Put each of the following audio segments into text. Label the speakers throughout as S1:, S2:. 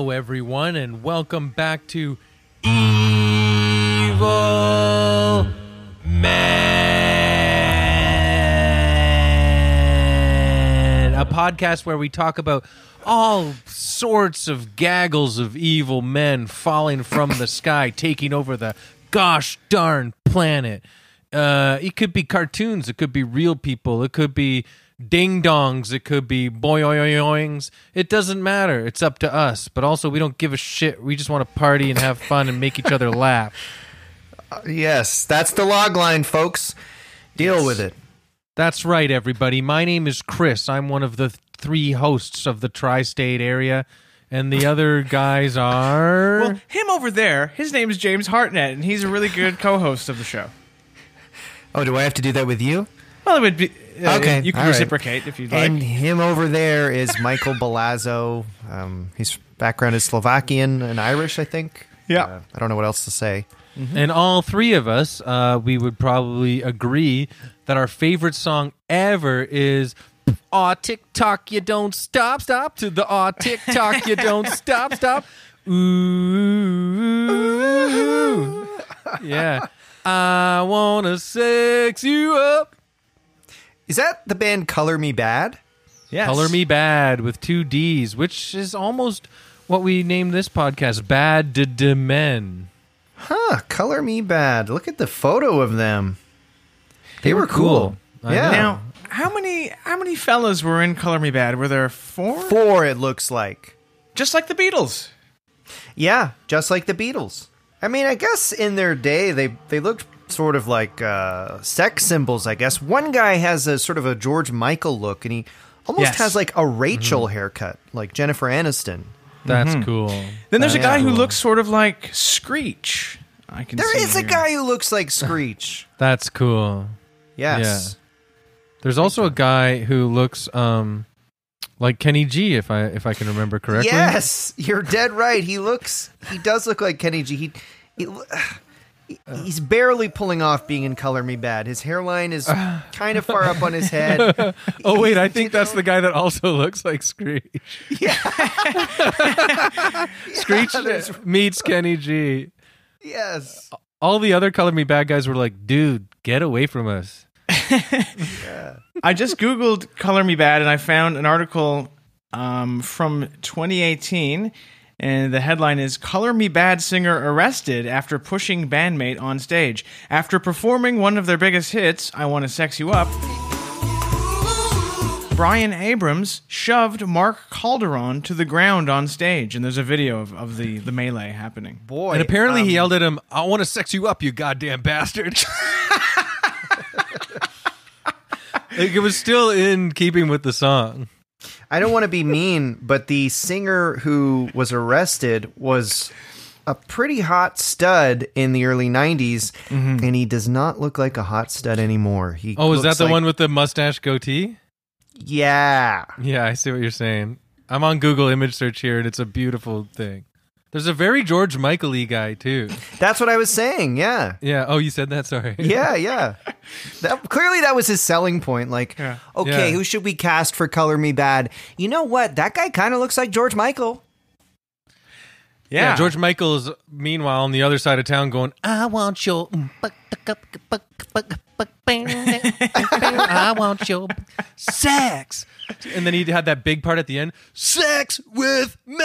S1: Hello, everyone, and welcome back to Evil Men, a podcast where we talk about all sorts of gaggles of evil men falling from the sky, taking over the gosh darn planet. Uh, it could be cartoons, it could be real people, it could be ding dongs, it could be boyoyoings. It doesn't matter. It's up to us. But also, we don't give a shit. We just want to party and have fun and make each other laugh.
S2: Yes, that's the log line, folks. Deal with it.
S1: That's right, everybody. My name is Chris. I'm one of the th- three hosts of the tri state area. And the other guys are.
S3: Well, him over there, his name is James Hartnett, and he's a really good co-host of the show.
S2: Oh, do I have to do that with you?
S3: Well, it would be uh,
S2: Okay,
S3: You can
S2: all right.
S3: reciprocate if you'd like.
S2: And him over there is Michael Balazzo. Um, his background is Slovakian and Irish, I think.
S3: Yeah.
S2: Uh, I don't know what else to say.
S1: And all three of us, uh, we would probably agree that our favorite song ever is Aw Tick Tock, You Don't Stop, Stop to the Aw Tick Tock, You Don't Stop, Stop. Ooh. Yeah. I wanna sex you up.
S2: Is that the band Color Me Badd?
S3: yes.
S1: Color Me Badd with two D's, which is almost what we named this podcast Bad D D Men.
S2: Huh, Color Me Badd. Look at the photo of them. They, were cool.
S1: I
S2: Yeah.
S3: Now, how many how many fellas were in Color Me Badd? Were there four?
S2: Four, it looks like.
S3: Just like the Beatles.
S2: Yeah, just like the Beatles. I mean, I guess in their day they they looked sort of like uh, sex symbols. I guess one guy has a sort of a George Michael look, and he almost
S3: Yes.
S2: has like a Rachel haircut, like Jennifer Aniston.
S1: That's cool.
S3: Then there's a
S2: Yeah.
S3: guy who looks sort of like Screech. I can.
S2: There
S3: see
S2: is a guy who looks like Screech.
S1: That's cool.
S2: Yes.
S1: There's also a guy who looks um like Kenny G if I if I can remember correctly.
S2: Yes, you're dead right. He looks. He does look like Kenny G. He, he he- he's barely pulling off being in Color Me Badd. His hairline is kind of far up on his head.
S1: Oh wait, I think that's the guy that also looks like Screech. Yeah, Screech meets Kenny G.
S2: Yes.
S1: All the other Color Me Badd guys were like, dude, get away from us.
S3: I just Googled Color Me Badd and I found an article um, from 2018. And the headline is Color Me Badd singer arrested after pushing bandmate on stage. After performing one of their biggest hits, I Want to Sex You Up, Brian Abrams shoved Mark Calderon to the ground on stage. And there's a video of, of the, the melee happening.
S2: Boy.
S1: and apparently he
S2: um,
S1: yelled at him, I want to sex you up, you goddamn bastard. like, it was still in keeping with the song.
S2: I don't want to be mean, but the singer who was arrested was a pretty hot stud in the early 90s, mm-hmm. and he does not look like a hot stud anymore. He
S1: Oh, is that the
S2: like-
S1: one with the mustache goatee?
S2: Yeah.
S1: Yeah, I see what you're saying. I'm on Google image search here, and it's a beautiful thing. There's a very George Michael y guy, too.
S2: That's what I was saying. Yeah.
S1: Yeah. Oh, you said that? Sorry.
S2: Yeah, yeah. That, clearly, that was his selling point. Like,
S3: Yeah.
S2: okay,
S1: Yeah.
S2: who should we cast for Color Me Badd? You know what? That guy kind of looks like George Michael.
S1: Yeah. George Michael is, meanwhile, on the other side of town going, I want your. I want your sex. And then he had that big part at the end sex with me.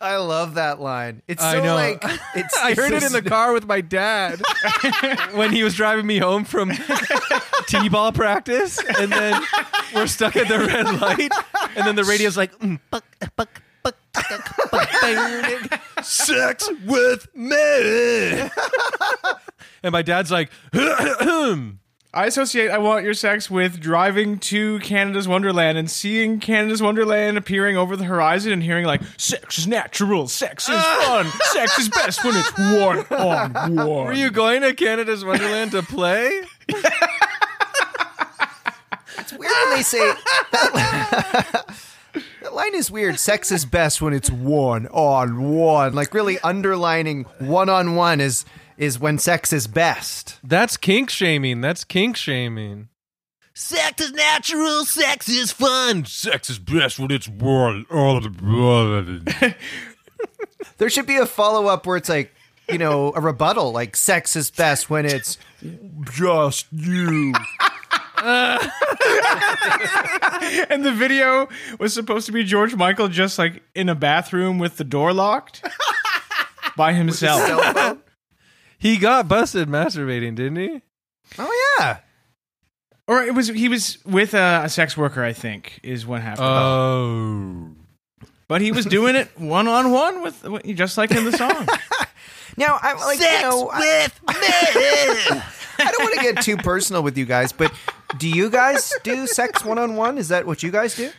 S2: I love that line. It's
S1: I
S2: so
S1: know.
S2: like it's.
S1: I heard it in the car with my dad when he was driving me home from t-ball practice, and then we're stuck at the red light, and then the radio's like, mm, buck, buck, buck, buck, buck, bang, "Sex with me," and my dad's like,
S3: I associate I Want Your Sex with driving to Canada's Wonderland and seeing Canada's Wonderland appearing over the horizon and hearing like, sex is natural, sex is fun, sex is best when it's one on one.
S1: "Were you going to Canada's Wonderland to play?"
S2: It's weird when they say that, that line is weird. Sex is best when it's one on one. Like really underlining one on one is is when sex is best.
S1: That's kink shaming. That's kink shaming. Sex is natural. Sex is fun. Sex is best when it's born. All of the
S2: There should be a follow up where it's like, you know, a rebuttal, like sex is best when it's just you.
S3: And the video was supposed to be George Michael just like in a bathroom with the door locked by himself.
S2: Cell phone.
S1: He got busted masturbating, didn't he?
S2: Oh yeah.
S3: Or it was he was with a, a sex worker, I think, is what happened.
S1: Oh.
S3: but he was doing it one on one with just like in the song.
S2: Now I'm like you know I,
S1: with me.
S2: I don't want to get too personal with you guys, but do you guys do sex one on one? Is that what you guys do?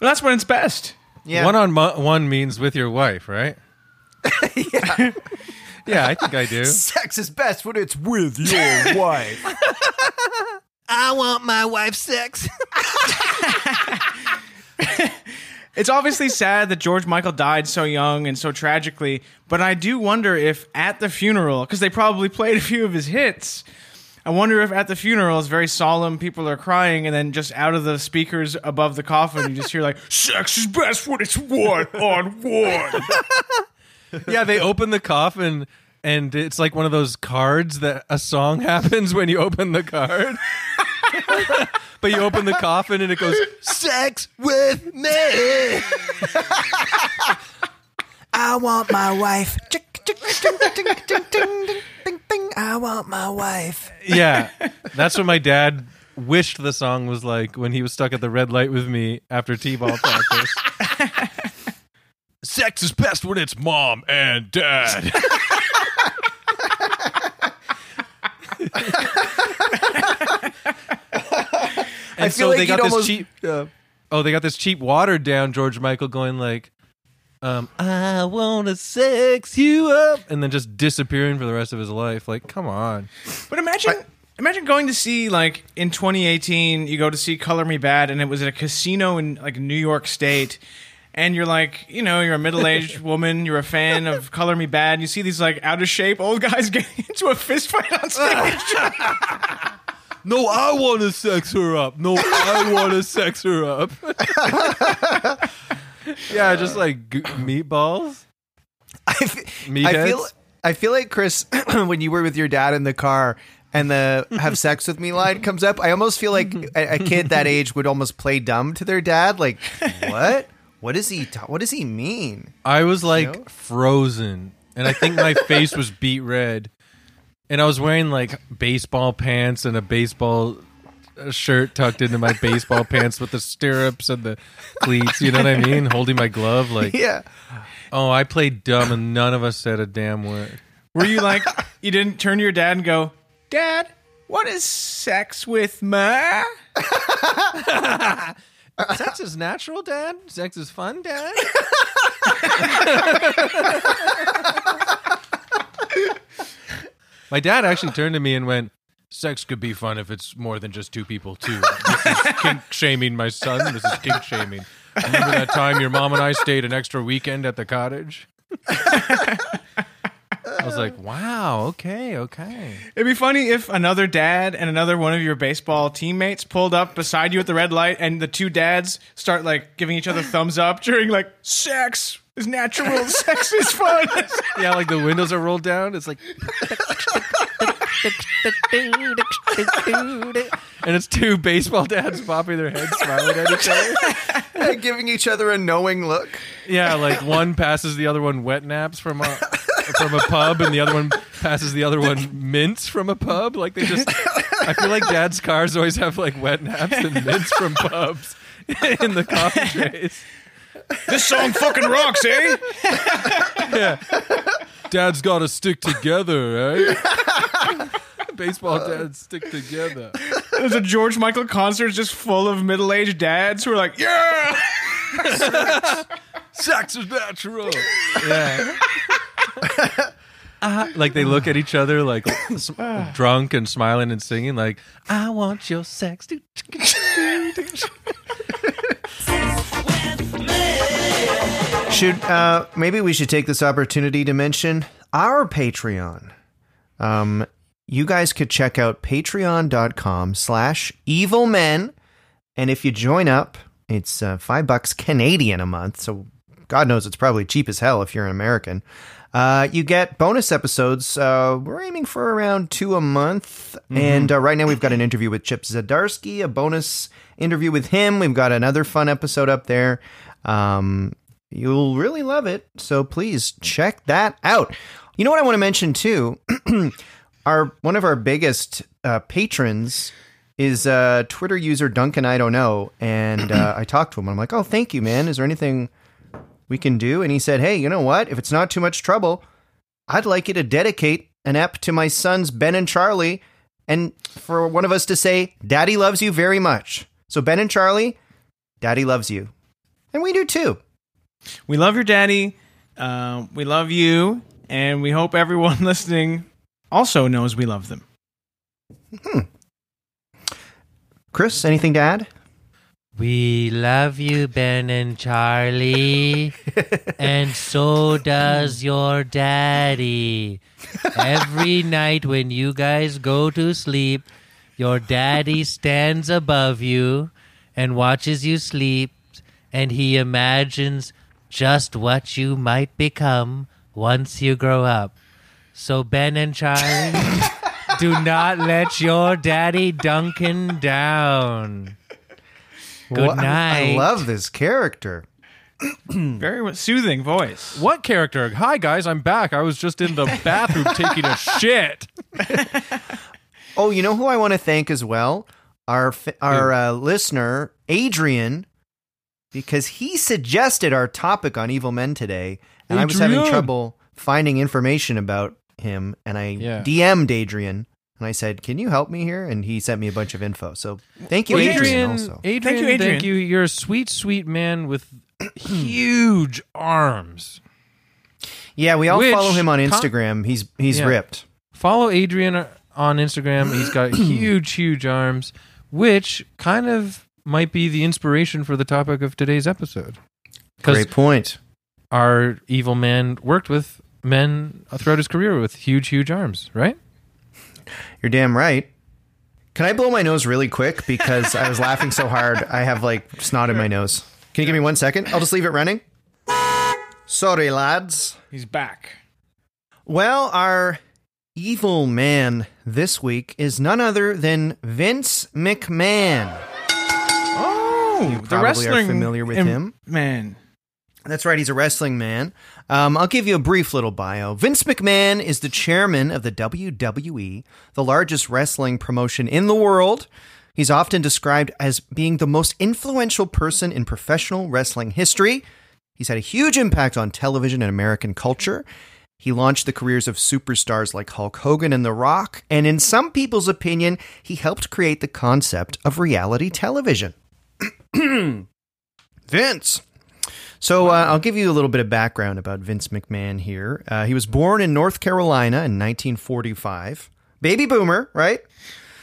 S3: That's when it's best.
S2: Yeah.
S1: One on mo- one means with your wife, right? yeah. Yeah, I think I do.
S2: sex is best when it's with your wife.
S1: I want my wife's sex.
S3: It's obviously sad that George Michael died so young and so tragically, but I do wonder if at the funeral, because they probably played a few of his hits, I wonder if at the funeral it's very solemn, people are crying, and then just out of the speakers above the coffin, you just hear like, "Sex is best when it's one on one."
S1: Yeah, they open the coffin and it's like one of those cards that a song happens when you open the card. but you open the coffin and it goes, Sex with me.
S2: I want my wife. I want my wife.
S1: Yeah. That's what my dad wished the song was like when he was stuck at the red light with me after T ball practice. Sex is best when it's mom and dad. and
S2: I feel
S1: so
S2: like
S1: they got this
S2: almost-
S1: cheap. Oh, they got this cheap watered down George Michael going like, um, "I wanna sex you up," and then just disappearing for the rest of his life. Like, come on.
S3: But imagine, imagine going to see like in 2018, you go to see Color Me Badd, and it was at a casino in like New York State, and you're like, you know, you're a middle aged woman, you're a fan of Color Me Badd, and you see these like out of shape old guys getting into a fist fight on stage.
S1: No, I want to sex her up. No, I want to sex her up. yeah, just like g- meatballs.
S2: I, f- I
S1: Meatheads?
S2: feel I feel like Chris when you were with your dad in the car and the have sex with me line comes up, I almost feel like a, a kid that age would almost play dumb to their dad like what? What does he ta- what does he mean?
S1: I was like
S2: know?
S1: frozen, and I think my face was beat red, and I was wearing like baseball pants and a baseball uh, shirt tucked into my baseball pants with the stirrups and the cleats. You know what I mean? Holding my glove, like
S2: Yeah.
S1: oh, I played dumb, and none of us said a damn word.
S3: Were you like, you didn't turn to your dad and go, Dad, what is sex with ma?
S1: Sex is natural, Dad. Sex is fun, Dad. My dad actually turned to me and went, "Sex could be fun if it's more than just two people, too." This is kink shaming my son. This is kink shaming. Remember that time your mom and I stayed an extra weekend at the cottage? I was like, "Wow, okay, okay."
S3: It'd be funny if another dad and another one of your baseball teammates pulled up beside you at the red light and the two dads start like giving each other thumbs up during like sex is natural, sex is fun.
S1: Yeah, like the windows are rolled down. It's like, and it's two baseball dads popping their heads, smiling at each other.
S2: and Giving each other a knowing look.
S1: Yeah, like one passes the other one wet naps from a from a pub, and the other one passes the other one mints from a pub. Like they just, I feel like dad's cars always have like wet naps and mints from pubs in the coffee trays.
S3: this song fucking rocks, eh?
S1: Yeah, dad's got to stick together, eh? Baseball dads stick together.
S3: There's a George Michael concert just full of middle aged dads who are like, yeah.
S1: Sex is natural. Yeah. Uh, like they look at each other like drunk and smiling and singing like I want your sex. to.
S2: Should uh, maybe we should take this opportunity to mention our Patreon. Um, you guys could check out patreon.com slash evil men. And if you join up, it's uh, five bucks Canadian a month. So God knows it's probably cheap as hell if you're an American. Uh, you get bonus episodes. Uh, we're aiming for around two a month. And uh, right now we've got an interview with Chip Zdarsky, a bonus interview with him. We've got another fun episode up there. Um, you'll really love it. So please check that out. You know what I want to mention too? our one of our biggest uh, patrons is uh, Twitter user Duncan. I don't know, and uh, I talked to him. I'm like, "Oh, thank you, man. Is there anything we can do?" And he said, "Hey, you know what? If it's not too much trouble, I'd like you to dedicate an ep to my sons Ben and Charlie, and for one of us to say, Daddy loves you very much.' So Ben and Charlie, Daddy loves you, and we do too."
S3: We love your daddy. Uh, we love you, and we hope everyone listening also knows we love them.
S2: Chris, anything to add?
S1: We love you, Ben and Charlie. and so does your daddy. Every night when you guys go to sleep, your daddy stands above you and watches you sleep, and he imagines just what you might become once you grow up. So, Ben and Charlie, do not let your daddy Duncan down. Good
S2: Well, I-
S1: night.
S2: I love this character.
S3: Very soothing voice.
S4: What character? Hi guys, I'm back. I was just in the bathroom taking a shit.
S2: Oh, you know who I want to thank as well? Our our uh, listener Adrian, because he suggested our topic on evil men today, and I was having trouble finding information about him, and I
S4: Yeah.
S2: DM'd Adrian. And I said, "Can you help me here?" And he sent me a bunch of info. So thank you, Adrian.
S4: Adrian,
S2: also,
S4: Adrian,
S3: Thank you, Adrian.
S4: Thank you. You're a sweet, sweet man with huge arms.
S2: yeah, we all
S4: Which
S2: follow him on
S4: con-
S2: Instagram. he's he's
S4: Yeah.
S2: ripped.
S1: Follow Adrian on Instagram. He's got huge, huge arms, which kind of might be the inspiration for the topic of today's episode.
S2: Great point.
S1: our evil man worked with men throughout his career with huge, huge arms, right?
S2: You're damn right. Can I blow my nose really quick because I was laughing so hard I have like snot in my nose? Can you give me one second? I'll just leave it running. Sorry, lads.
S3: He's back.
S2: Well, our evil man this week is none other than Vince McMahon.
S3: Oh,
S2: You
S3: the
S2: probably are
S3: wrestling
S2: familiar with
S3: im-
S2: him.
S3: man.
S2: That's right, he's a wrestling man. Um, I'll give you a brief little bio. Vince McMahon is the chairman of the WWE, the largest wrestling promotion in the world. He's often described as being the most influential person in professional wrestling history. He's had a huge impact on television and American culture. He launched the careers of superstars like Hulk Hogan and The Rock, and in some people's opinion, he helped create the concept of reality television. Vince. So uh, I'll give you a little bit of background about Vince McMahon here. Uh, he was born in North Carolina in 1945. Baby boomer, right?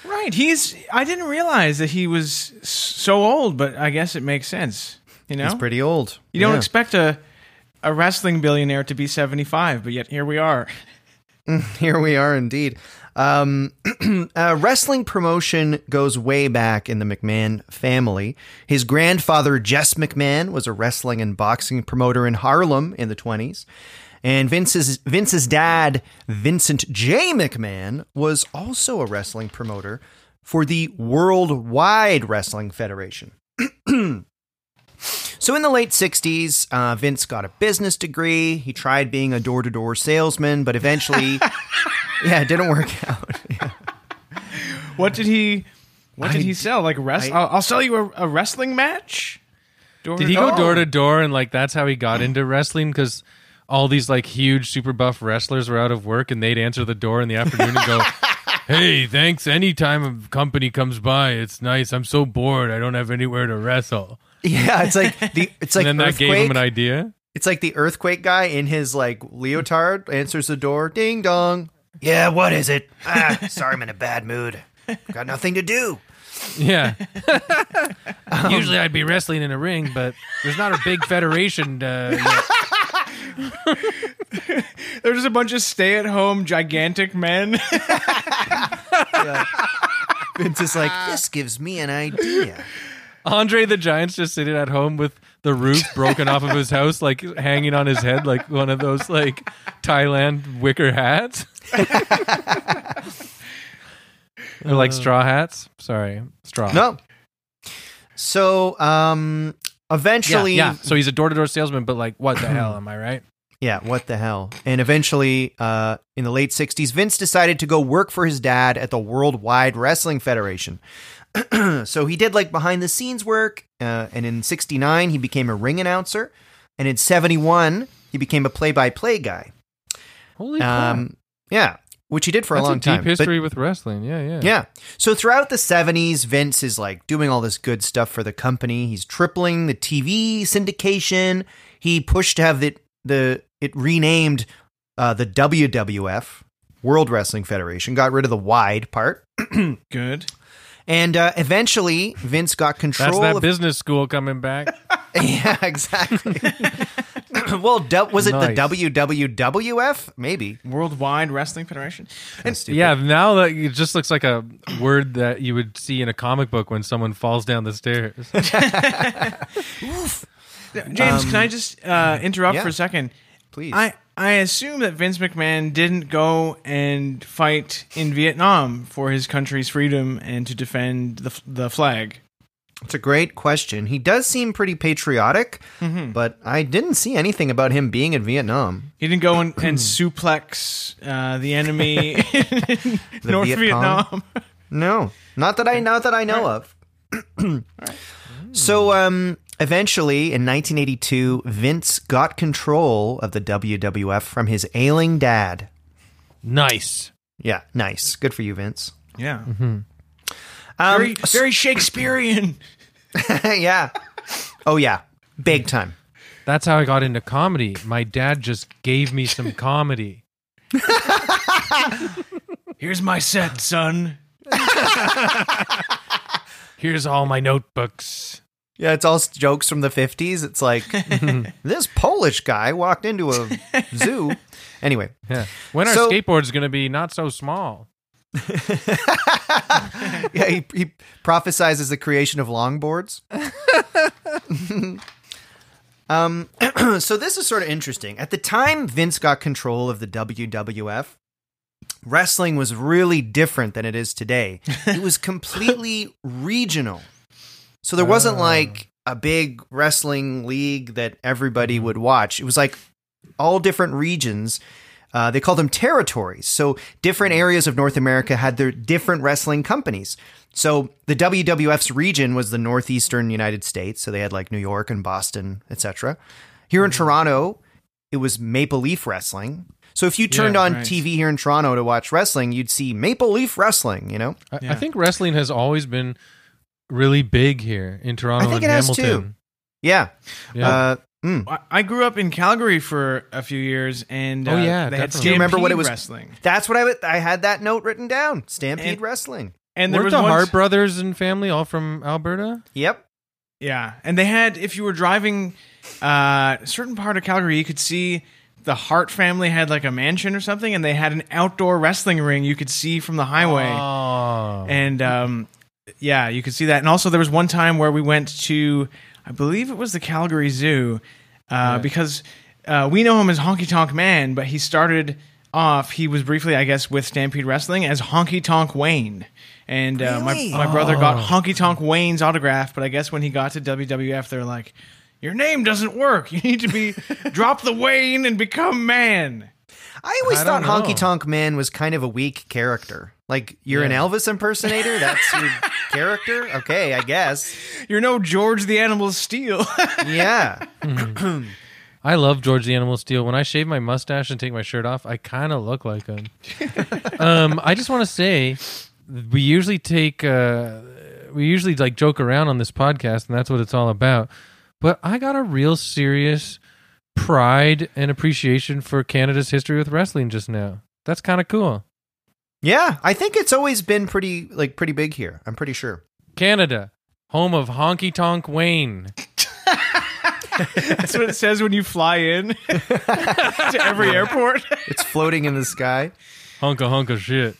S3: Right. He's. I didn't realize that he was so old, but I guess it makes sense. You know,
S2: He's pretty old.
S3: you don't
S2: Yeah.
S3: expect a a wrestling billionaire to be seventy five, but yet here we are.
S2: Here we are indeed. Um, uh, wrestling promotion goes way back in the McMahon family. His grandfather, Jess McMahon, was a wrestling and boxing promoter in Harlem in the 20s. And Vince's, Vince's dad, Vincent J. McMahon, was also a wrestling promoter for the Worldwide Wrestling Federation. So in the late 60s, uh, Vince got a business degree. He tried being a door to door salesman, but eventually, yeah, it didn't work out.
S3: What did he? What did
S2: I-
S3: he sell? Like rest?
S2: I-
S3: I'll, I'll sell you a, a wrestling match. Door
S1: Did
S3: to
S1: he go
S3: door?
S1: door to door and like that's how he got into wrestling? Because all these like huge super buff wrestlers were out of work and they'd answer the door in the afternoon and go, "Hey, thanks. Anytime a company comes by, it's nice. I'm so bored. I don't have anywhere to wrestle."
S2: Yeah, it's like the it's like
S1: and then that gave him an idea.
S2: It's like the earthquake guy in his like leotard answers the door. Ding dong. Yeah, what is it? Ah, sorry, I'm in a bad mood. Got nothing to do.
S1: Yeah. Usually I'd be wrestling in a ring, but there's not a big federation. Uh.
S3: There's just a bunch of stay-at-home gigantic men.
S2: Vince is like, this gives me an idea.
S1: Andre the Giant's just sitting at home with the roof broken off of his house, like hanging on his head, like one of those like Thailand wicker hats. or like straw hats. Sorry, straw.
S2: No. So, um,
S1: Yeah,
S2: eventually,
S1: yeah. So he's a door to door salesman, but like, what the hell? Am I right?
S2: Yeah, what the hell? And eventually, uh, in the late 60s, Vince decided to go work for his dad at the Worldwide Wrestling Federation. so he did like behind the scenes work. Uh, and in 69, he became a ring announcer. And in 71, he became a play by play guy.
S1: Holy crap!
S2: Um, yeah, which he did for
S1: That's
S2: a long
S1: a deep
S2: time. But-
S1: history with wrestling. Yeah, yeah,
S2: yeah. So throughout the 70s, Vince is like doing all this good stuff for the company. He's tripling the TV syndication. He pushed to have the, the it renamed uh, the WWF, World Wrestling Federation, got rid of the wide part.
S3: Good.
S2: And uh, eventually, Vince got
S1: That's
S2: control
S1: that
S2: of
S1: business school coming back.
S2: Yeah, exactly. well, du- was it
S1: Nice.
S2: the WWWF? Maybe.
S3: Worldwide Wrestling Federation.
S2: That's stupid.
S1: yeah, now that it just looks like a word that you would see in a comic book when someone falls down the stairs.
S3: James, can I just uh, interrupt
S2: Um, yeah.
S3: for a second?
S2: please.
S3: I I assume that Vince McMahon didn't go and fight in Vietnam for his country's freedom and to defend the the flag.
S2: It's a great question. He does seem pretty patriotic,
S3: Mm-hmm.
S2: but I didn't see anything about him being in Vietnam.
S3: He didn't go and, and suplex uh, the enemy in North
S2: Viet
S3: Vietnam.
S2: No, not that I not that I know of. so, um, eventually in 1982, Vince got control of the WWF from his ailing dad.
S1: nice.
S2: Yeah, nice. Good for you, Vince.
S3: Yeah,
S2: Um,
S3: very very Shakespearean.
S2: yeah. Oh yeah, big time.
S1: That's how I got into comedy. My dad just gave me some comedy.
S3: Here's my set, son.
S1: Here's all my notebooks.
S2: Yeah, it's all jokes from the 50s. It's like this Polish guy walked into a zoo. Anyway,
S1: Yeah. When our
S2: So-
S1: skateboard's going to be not so small.
S2: yeah, he, he prophesizes the creation of longboards. um, so this is sort of interesting. At the time Vince got control of the WWF, wrestling was really different than it is today. It was completely regional. So there wasn't ah. like a big wrestling league that everybody mm-hmm. would watch. It was like all different regions. Uh, they called them territories. So different areas of North America had their different wrestling companies. So the WWF's region was the northeastern United States. So they had like New York and Boston, etc. Here in mm-hmm. Toronto, it was Maple Leaf Wrestling. So if you turned on
S3: right.
S2: TV here in Toronto to watch wrestling, you'd see Maple Leaf Wrestling. You know,
S1: I, I think wrestling has always been really big here in Toronto
S2: I think
S1: and
S2: it has
S1: too.
S2: yeah.
S1: Yeah.
S2: Uh, mm.
S3: I- I grew up in Calgary for a few years, and uh,
S1: Oh, yeah,
S3: they had
S1: definitely.
S2: Do you remember what it
S3: Stampede
S2: was-
S3: Wrestling,
S2: That's what I I had that note written down. Stampede
S3: And-
S2: Wrestling.
S3: and there
S1: Weren't
S3: was
S1: the
S3: one-
S1: Hart brothers and family all from Alberta?
S2: Yep.
S3: Yeah, and they had if you were driving uh, a certain part of Calgary, you could see the Hart family had like a mansion or something, and they had an outdoor wrestling ring you could see from the highway.
S1: Oh.
S3: and um, yeah, you could see that. And also, there was one time where we went to, I believe it was the Calgary Zoo, uh, because uh, we know him as Honky Tonk Man, but he started off. He was briefly, I guess, with Stampede Wrestling as Honky Tonk Wayne. And uh,
S2: Really?
S3: my my brother got Honky Tonk Wayne's autograph, but I guess when he got to WWF, they're like, "Your name doesn't work. You need to be drop the Wayne and become man."
S2: I always
S1: I
S2: thought. Honky Tonk Man was kind of a weak character. Like you're an Elvis impersonator. That's your character. Okay, I guess.
S3: You're no George the Animal Steele.
S2: Yeah.
S1: I love George the Animal Steele. When I shave my mustache and take my shirt off, I kind of look like him. um, I just want to say, we usually take, uh, we usually like joke around on this podcast, and that's what it's all about. But I got a real serious pride and appreciation for Canada's history with wrestling just now. That's kind of cool.
S2: Yeah, I think it's always been pretty like pretty big here. I'm pretty sure.
S1: Canada, home of Honky Tonk Wayne.
S3: That's what it says when you fly in to every airport.
S2: It's floating in the sky.
S1: Hunk of hunk of shit.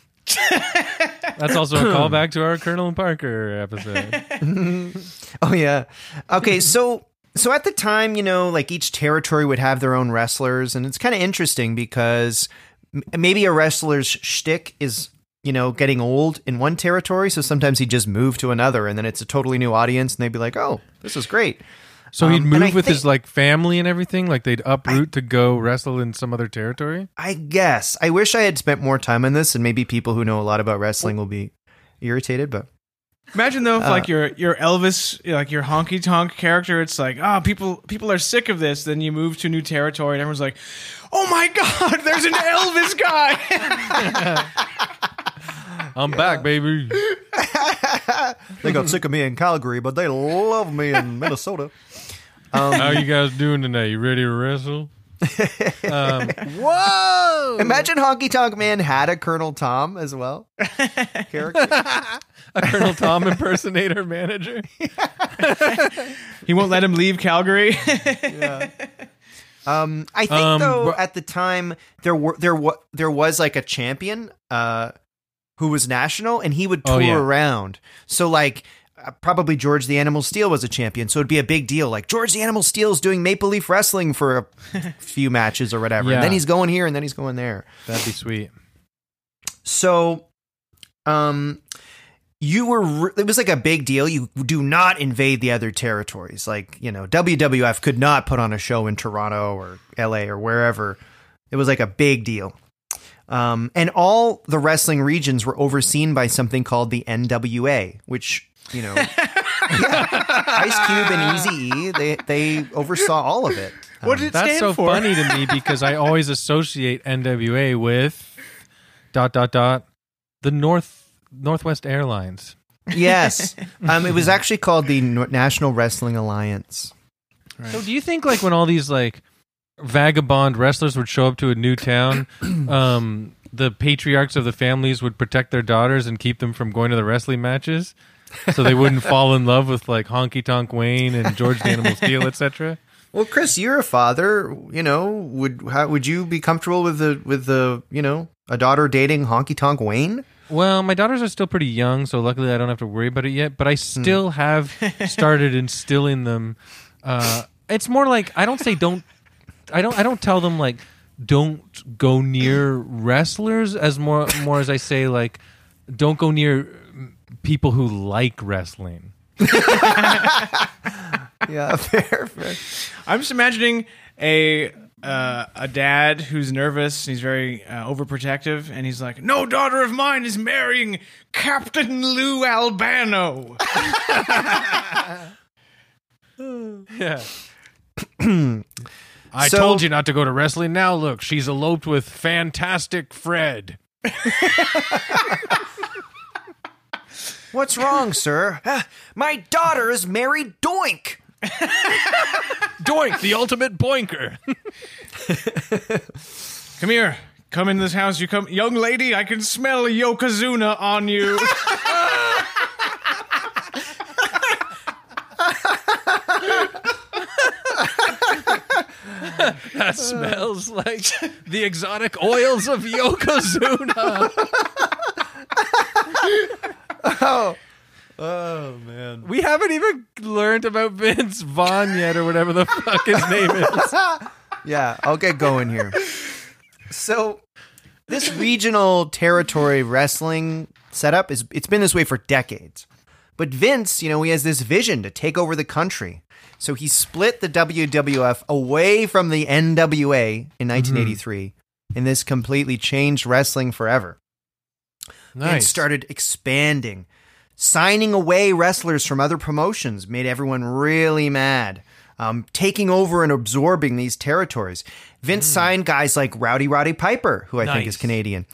S1: That's also a callback to our Colonel Parker episode.
S2: Oh yeah. Okay, so so at the time, you know, like each territory would have their own wrestlers, and it's kind of interesting because m- maybe a wrestler's shtick is you know getting old in one territory, so sometimes he just move to another, and then it's a totally new audience, and they'd be like, "Oh, this is great."
S1: So he'd
S2: Um,
S1: move
S2: I
S1: with his like family and everything. Like they'd uproot to go wrestle in some other territory.
S2: I guess I wish I had spent more time on this, and maybe people who know a lot about wrestling will be irritated, but
S3: Imagine though, if like uh. your your Elvis, like your honky tonk character, it's like, oh, people people are sick of this. Then you move to new territory, and everyone's like, oh my god, there's an Elvis guy.
S1: I'm back, baby.
S2: they got sick of me in Calgary, but they love me in Minnesota.
S1: How um, you guys doing tonight? You ready to wrestle?
S2: Um, Whoa! Imagine Honky Tonk Man had a Colonel Tom as well. Character.
S1: A Colonel Tom impersonator manager.
S3: he won't let him leave Calgary.
S2: Um, I think
S1: Um,
S2: though
S1: but-
S2: at the time there were there wa- there was like a champion uh, who was national, and he would
S1: Oh,
S2: tour
S1: yeah.
S2: around. So like. Uh, probably George the Animal Steele was a champion, so it'd be a big deal. Like George the Animal Steele's doing Maple Leaf Wrestling for a few matches or whatever,
S1: Yeah.
S2: and then he's going here and then he's going there.
S1: That'd be sweet.
S2: So, um, you were it was like a big deal. You do not invade the other territories. Like you know, WWF could not put on a show in Toronto or LA or wherever. It was like a big deal. Um, and all the wrestling regions were overseen by something called the NWA, which you know, yeah, Ice Cube and Easy E, they they oversaw all of it.
S3: what did it
S1: That's
S3: stand
S1: so
S3: for?
S1: funny to me because I always associate NWA with dot dot dot the North Northwest Airlines.
S2: Yes, um, it was actually called the National Wrestling Alliance.
S1: So do you think like when all these like vagabond wrestlers would show up to a new town, um, the patriarchs of the families would protect their daughters and keep them from going to the wrestling matches? So they wouldn't fall in love with like Honky Tonk Wayne and George the Animal Steele, etc.
S2: Well, Chris, you're a father. You know, would how would you be comfortable with the with the you know a daughter dating Honky Tonk Wayne?
S1: Well, my daughters are still pretty young, so luckily I don't have to worry about it yet. But I still have started instilling them. Uh, it's more like I don't say don't. I don't. I don't tell them like don't go near wrestlers as more more as I say like don't go near people who like wrestling.
S2: Yeah, fair, fair.
S3: I'm just imagining a uh, a dad who's nervous. He's very uh, overprotective, and he's like, "No daughter of mine is marrying Captain Lou Albano."
S1: Yeah. I
S2: So-
S1: told you not to go to wrestling. Now look, she's eloped with Fantastic Fred.
S2: What's wrong, sir? "Ah, My daughter is married Doink.
S1: Doink, the ultimate boinker.
S3: Come here. Come in this house. You come, young lady. I can smell Yokozuna on you.
S1: That smells like the exotic oils of Yokozuna.
S2: Oh Oh, man.
S1: We haven't even learned about Vince Vaughn yet, or whatever the fuck his name is.
S2: Yeah, I'll get going here. So, this regional territory wrestling setup is it's been this way for decades. But Vince, you know, he has this vision to take over the country. So he split the WWF away from the NWA in mm-hmm. 1983, and this completely changed wrestling forever. and
S1: Nice.
S2: started expanding. Signing away wrestlers from other promotions made everyone really mad. Um, taking over and absorbing these territories. Vince signed guys like Rowdy Roddy Piper, who I think is Canadian.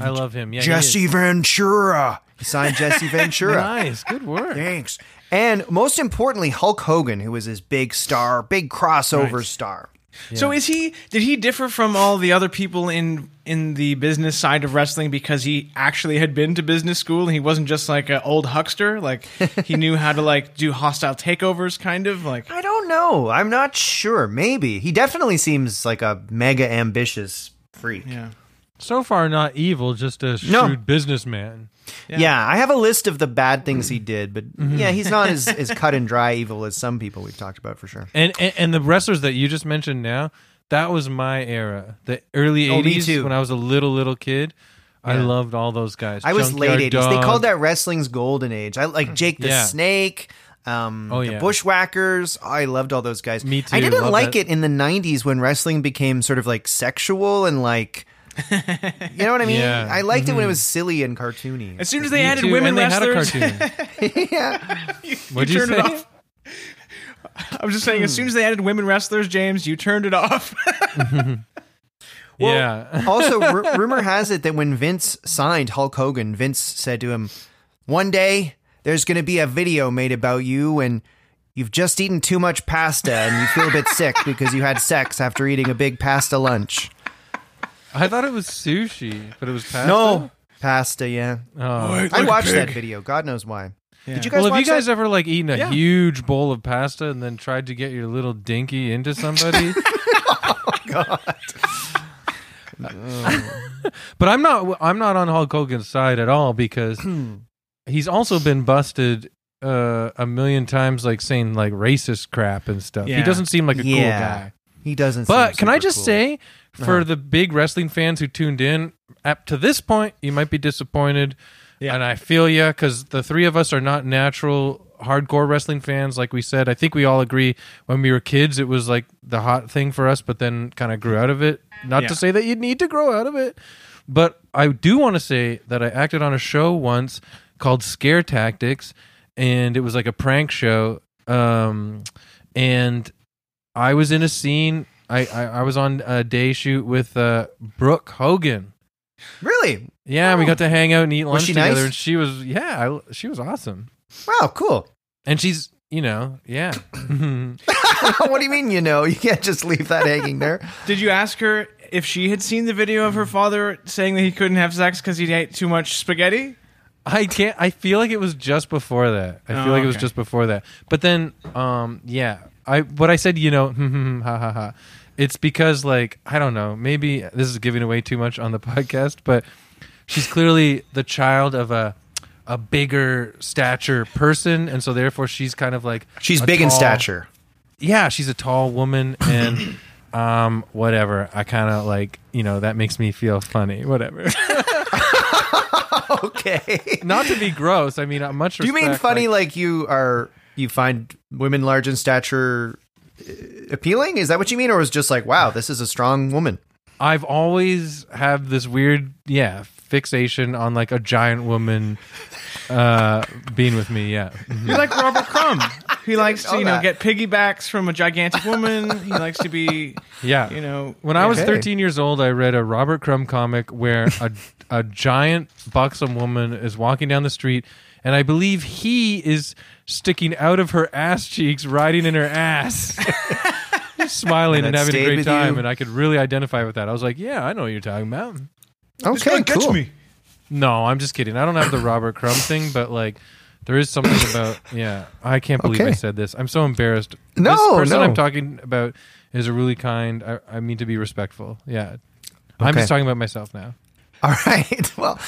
S1: I love him. Yeah,
S2: Jesse
S1: is.
S2: Ventura. He signed Jesse Ventura.
S1: Nice. Good work.
S2: Thanks. And most importantly, Hulk Hogan, who was his big star, big crossover
S1: Right.
S2: star.
S3: So is he? Did he differ from all the other people in in the business side of wrestling because he actually had been to business school and he wasn't just like an old huckster? Like he knew how to like do hostile takeovers, kind of like.
S2: I don't know. I'm not sure. Maybe he definitely seems like a mega ambitious freak.
S3: Yeah.
S1: So far, not evil, just a
S2: No.
S1: shrewd businessman.
S2: Yeah. I have a list of the bad things he did, but
S1: Mm-hmm.
S2: yeah, he's not as, as cut and dry evil as some people we've talked about for sure.
S1: And, and and the wrestlers that you just mentioned now, that was my era. The early
S2: Oh,
S1: '80s
S2: too.
S1: when I was a little little kid. I loved all those guys.
S2: I was
S1: Junkyard
S2: late 80s. They called that wrestling's golden age. I like Jake the
S1: Yeah.
S2: Snake, um,
S1: Oh,
S2: the
S1: yeah.
S2: Bushwhackers. I loved all those guys.
S1: Me too.
S2: I didn't
S1: Love
S2: like
S1: that.
S2: it in the 90s when wrestling became sort of like sexual and like. You know what I mean?
S1: Yeah. Mm-hmm.
S2: I liked it when it was silly and cartoony.
S3: As soon as they
S1: Me
S3: added
S1: too,
S3: women
S1: and they had a
S3: wrestlers,
S1: cartoon.
S2: yeah.
S1: What'd you
S3: turned
S1: say?
S3: it off. I was just saying, as soon as they added women wrestlers, James, you turned it off.
S1: yeah.
S2: also, r- rumor has it that when Vince signed Hulk Hogan, Vince said to him, "One day there's going to be a video made about you and." You've just eaten too much pasta and you feel a bit sick because you had sex after eating a big pasta lunch.
S1: I thought it was sushi, but it was pasta.
S2: No, pasta. Yeah,
S1: Oh.
S2: I watched that video. God knows why. Did you guys
S1: Well, have
S2: watch
S1: you guys
S2: that?
S1: ever like eaten a
S3: Yeah.
S1: huge bowl of pasta and then tried to get your little dinky into somebody? oh, God. but I'm not. I'm not on Hulk Hogan's side at all because he's also been busted uh, a million times, like saying like racist crap and stuff. He doesn't seem like a
S2: Yeah.
S1: cool guy.
S2: He doesn't.
S1: But
S2: seem
S1: can I just
S2: cool.
S1: say, for the big wrestling fans who tuned in, up to this point, you might be disappointed.
S3: Yeah.
S1: And I feel you because the three of us are not natural hardcore wrestling fans. Like we said, I think we all agree when we were kids, it was like the hot thing for us, but then kind of grew out of it. Not
S3: Yeah.
S1: to say that you need to grow out of it, but I do want to say that I acted on a show once called Scare Tactics, and it was like a prank show. Um, and I was in a scene. I, I, I was on a day shoot with uh, Brooke Hogan.
S2: Really?
S1: Yeah, we got to hang out and eat
S2: Was
S1: lunch
S2: she
S1: together,
S2: nice?
S1: and she was yeah, I, she was awesome.
S2: Wow, cool.
S1: And she's you know yeah,
S2: what do you mean? You know, you can't just leave that hanging there.
S3: Did you ask her if she had seen the video of her father saying that he couldn't have sex because he ate too much spaghetti?
S1: I can't. I feel like it was just before that. I feel
S3: Oh,
S1: like it was
S3: okay.
S1: just before that. But then, um, yeah, I what I said, you know, ha ha ha. It's because like I don't know. Maybe this is giving away too much on the podcast, but she's clearly the child of a a bigger stature person, and so therefore she's kind of like
S2: She's big in stature.
S1: Yeah, she's a tall woman, and um, whatever. I kind of like you know that makes me feel funny. Whatever.
S2: Okay.
S1: Not to be gross. I mean, uh, much.
S2: Do you mean funny
S1: like-
S2: like, you are you find women large in stature uh, appealing? Is that what you mean or is just like, wow, this is a strong woman?
S1: I've always had this weird, yeah, fixation on like a giant woman uh being with me. Yeah, Mhm.
S3: You're like Robert Crumb. He likes to,
S2: know
S3: you know,
S2: that.
S3: get piggybacks from a gigantic woman. He likes to be,
S1: yeah.
S3: you know.
S1: when I was
S2: Okay.
S1: 13 years old, I read a Robert Crumb comic where a a giant buxom woman is walking down the street, and I believe he is sticking out of her ass cheeks, riding in her ass. Smiling
S2: And
S1: and having a great time,
S2: you?
S1: and I could really identify with that. I was like, "Yeah, I know what you're talking about."
S2: Okay, cool.
S1: No, I'm just kidding. I don't have the Robert Crumb thing, but like there is something about yeah. I can't believe I said this. I'm so embarrassed.
S2: No,
S1: this person
S2: no.
S1: I'm talking about is a really kind. I, I mean to be respectful. Yeah, I'm just talking about myself now.
S2: All right. Well,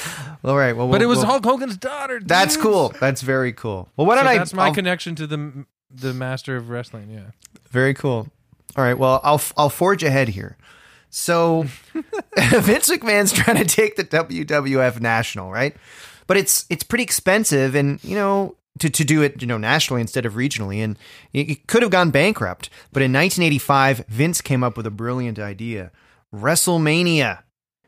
S2: all right. Well,
S1: But it was
S2: well,
S1: Hulk Hogan's daughter.
S2: That's cool. That's very cool. Well, why
S1: So
S2: don't I?
S1: that's my
S2: I'll-
S1: connection to the the master of wrestling. Yeah.
S2: Very cool. All right. Well, I'll I'll forge ahead here. So Vince McMahon's trying to take the WWF national, right? But it's it's pretty expensive, and you know to to do it you know nationally instead of regionally, and it could have gone bankrupt. But in 1985, Vince came up with a brilliant idea: WrestleMania.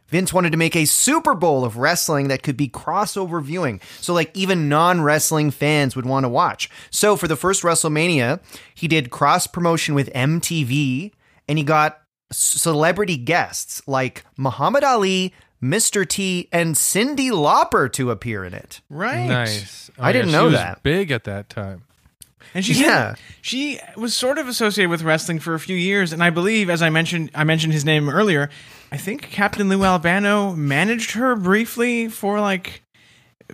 S2: Vince wanted to make a Super Bowl of wrestling that could be crossover viewing. So, like, even non wrestling fans would want to watch. So, for the first WrestleMania, he did cross promotion with MTV and he got celebrity guests like Muhammad Ali, Mr. T, and Cyndi Lauper to appear in it.
S3: Right.
S1: Nice. Oh,
S2: I didn't
S1: she
S2: know
S1: was
S2: that.
S1: Big at that time.
S3: And she
S2: Yeah.
S3: she was sort of associated with wrestling for a few years, and I believe, as I mentioned, I mentioned his name earlier. I think Captain Lou Albano managed her briefly for like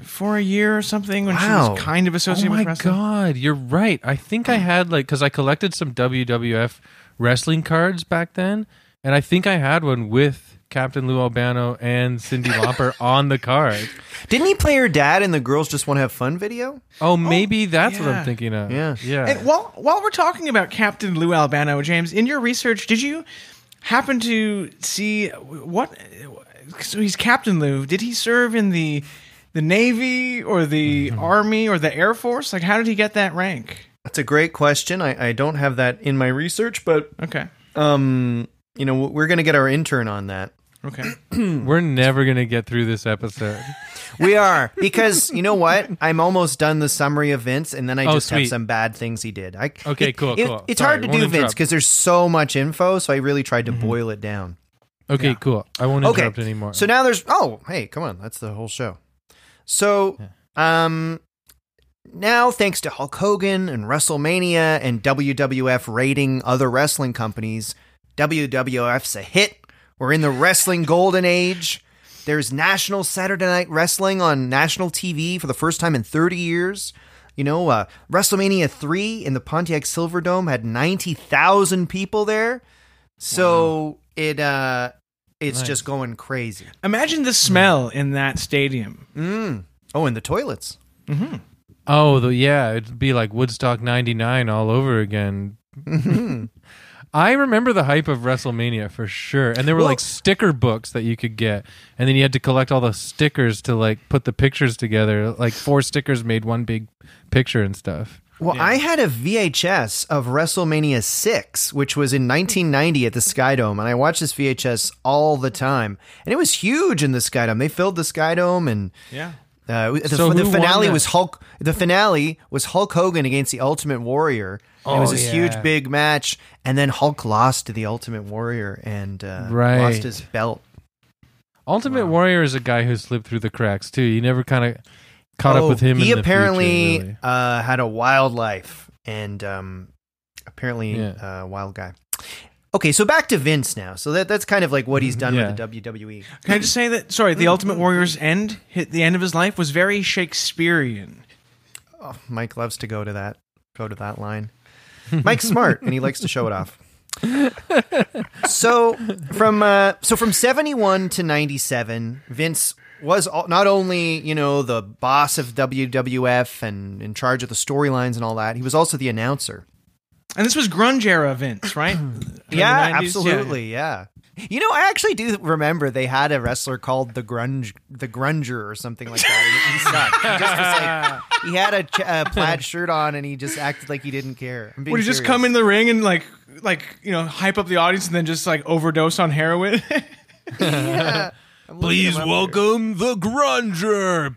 S3: for a year or something when she was kind of
S1: Oh
S3: associated
S1: my
S3: with wrestling.
S1: Oh my god, you're right. I think I had like because I collected some WWF wrestling cards back then, and I think I had one with Captain Lou Albano and Cyndi Lauper on the card.
S2: Didn't he play her dad in the Girls Just Want to Have Fun video?
S1: Oh, maybe that's what
S3: yeah.
S1: I'm thinking of.
S2: Yeah.
S1: yeah.
S3: And while while we're talking about Captain Lou Albano, James, in your research, did you happen to see what? So he's Captain Lou. Did he serve in the the Navy or the
S1: Mm-hmm.
S3: Army or the Air Force? Like, how did he get that rank?
S2: That's a great question. I, I don't have that in my research, but
S3: Okay,
S2: um, you know, we're gonna get our intern on that.
S3: Okay.
S1: We're never gonna get through this episode.
S2: We are because you know what? I'm almost done the summary of Vince, and then I
S1: Oh,
S2: just have some bad things he did. I,
S1: Okay,
S2: it-
S1: cool,
S2: it-
S1: cool.
S2: It's
S1: Sorry,
S2: hard to do Vince because there's so much info, so I really tried to
S1: Mm-hmm.
S2: boil it down.
S1: Okay, cool. I won't
S2: Okay,
S1: interrupt anymore.
S2: so now there's oh hey, come on, that's the whole show. So um. Now, thanks to Hulk Hogan and WrestleMania and WWF raiding other wrestling companies, WWF's a hit. We're in the wrestling golden age. There's National Saturday Night Wrestling on national TV for the first time in 30 years. You know, uh, WrestleMania 3 in the Pontiac Silverdome had 90,000 people there. So it uh it's
S1: Nice.
S2: just going crazy.
S3: Imagine the smell in that stadium.
S2: Mm. Oh, and the toilets.
S1: Oh, the, yeah, it'd be like Woodstock '99 all over again. I remember the hype of WrestleMania for sure, and there were
S2: Well-
S1: like sticker books that you could get, and then you had to collect all the stickers to like put the pictures together. Like four stickers made one big picture and stuff.
S2: Well, I had a VHS of WrestleMania 6, which was in 1990 at the Skydome, and I watched this VHS all the time. And it was huge in the Skydome. They filled the Skydome and
S3: Yeah.
S2: uh, the,
S1: So
S2: the finale was Hulk the finale was Hulk Hogan against the Ultimate Warrior. It was
S1: Oh,
S2: this
S1: yeah.
S2: huge big match and then Hulk lost to the Ultimate Warrior and uh,
S1: Right.
S2: lost his belt.
S1: Ultimate Warrior is a guy who slipped through the cracks too. You never kind of caught up with him.
S2: Oh, He
S1: in the
S2: apparently
S1: future, really.
S2: uh, had a wild life and um, apparently
S1: Yeah.
S2: a wild guy. Okay, so back to Vince now. So that that's kind of like what he's done
S1: Yeah.
S2: with the. WWE.
S3: Can I just say that? Sorry, the Ultimate Warrior's end, hit the end of his life, was very Shakespearean.
S2: Oh, Mike loves to go to that go to that line. Mike's smart and he likes to show it off. so from uh, so from 71 to 97 Vince was all, not only, you know, the boss of WWF and in charge of the storylines and all that, he was also the announcer.
S3: And this was grunge era Vince, right?
S2: Yeah,
S3: 90s?
S2: absolutely. Yeah. You know, I actually do remember they had a wrestler called the Grunge, the Grunger, or something like that. And he sucked. He just was like, he had a, ch- a plaid shirt on, and he just acted like he didn't care. I'm being
S3: Would he just come in the ring and like, like you know, hype up the audience and then just like overdose on heroin?
S2: Yeah. I'm
S1: Please
S2: him up
S1: welcome the Grunger.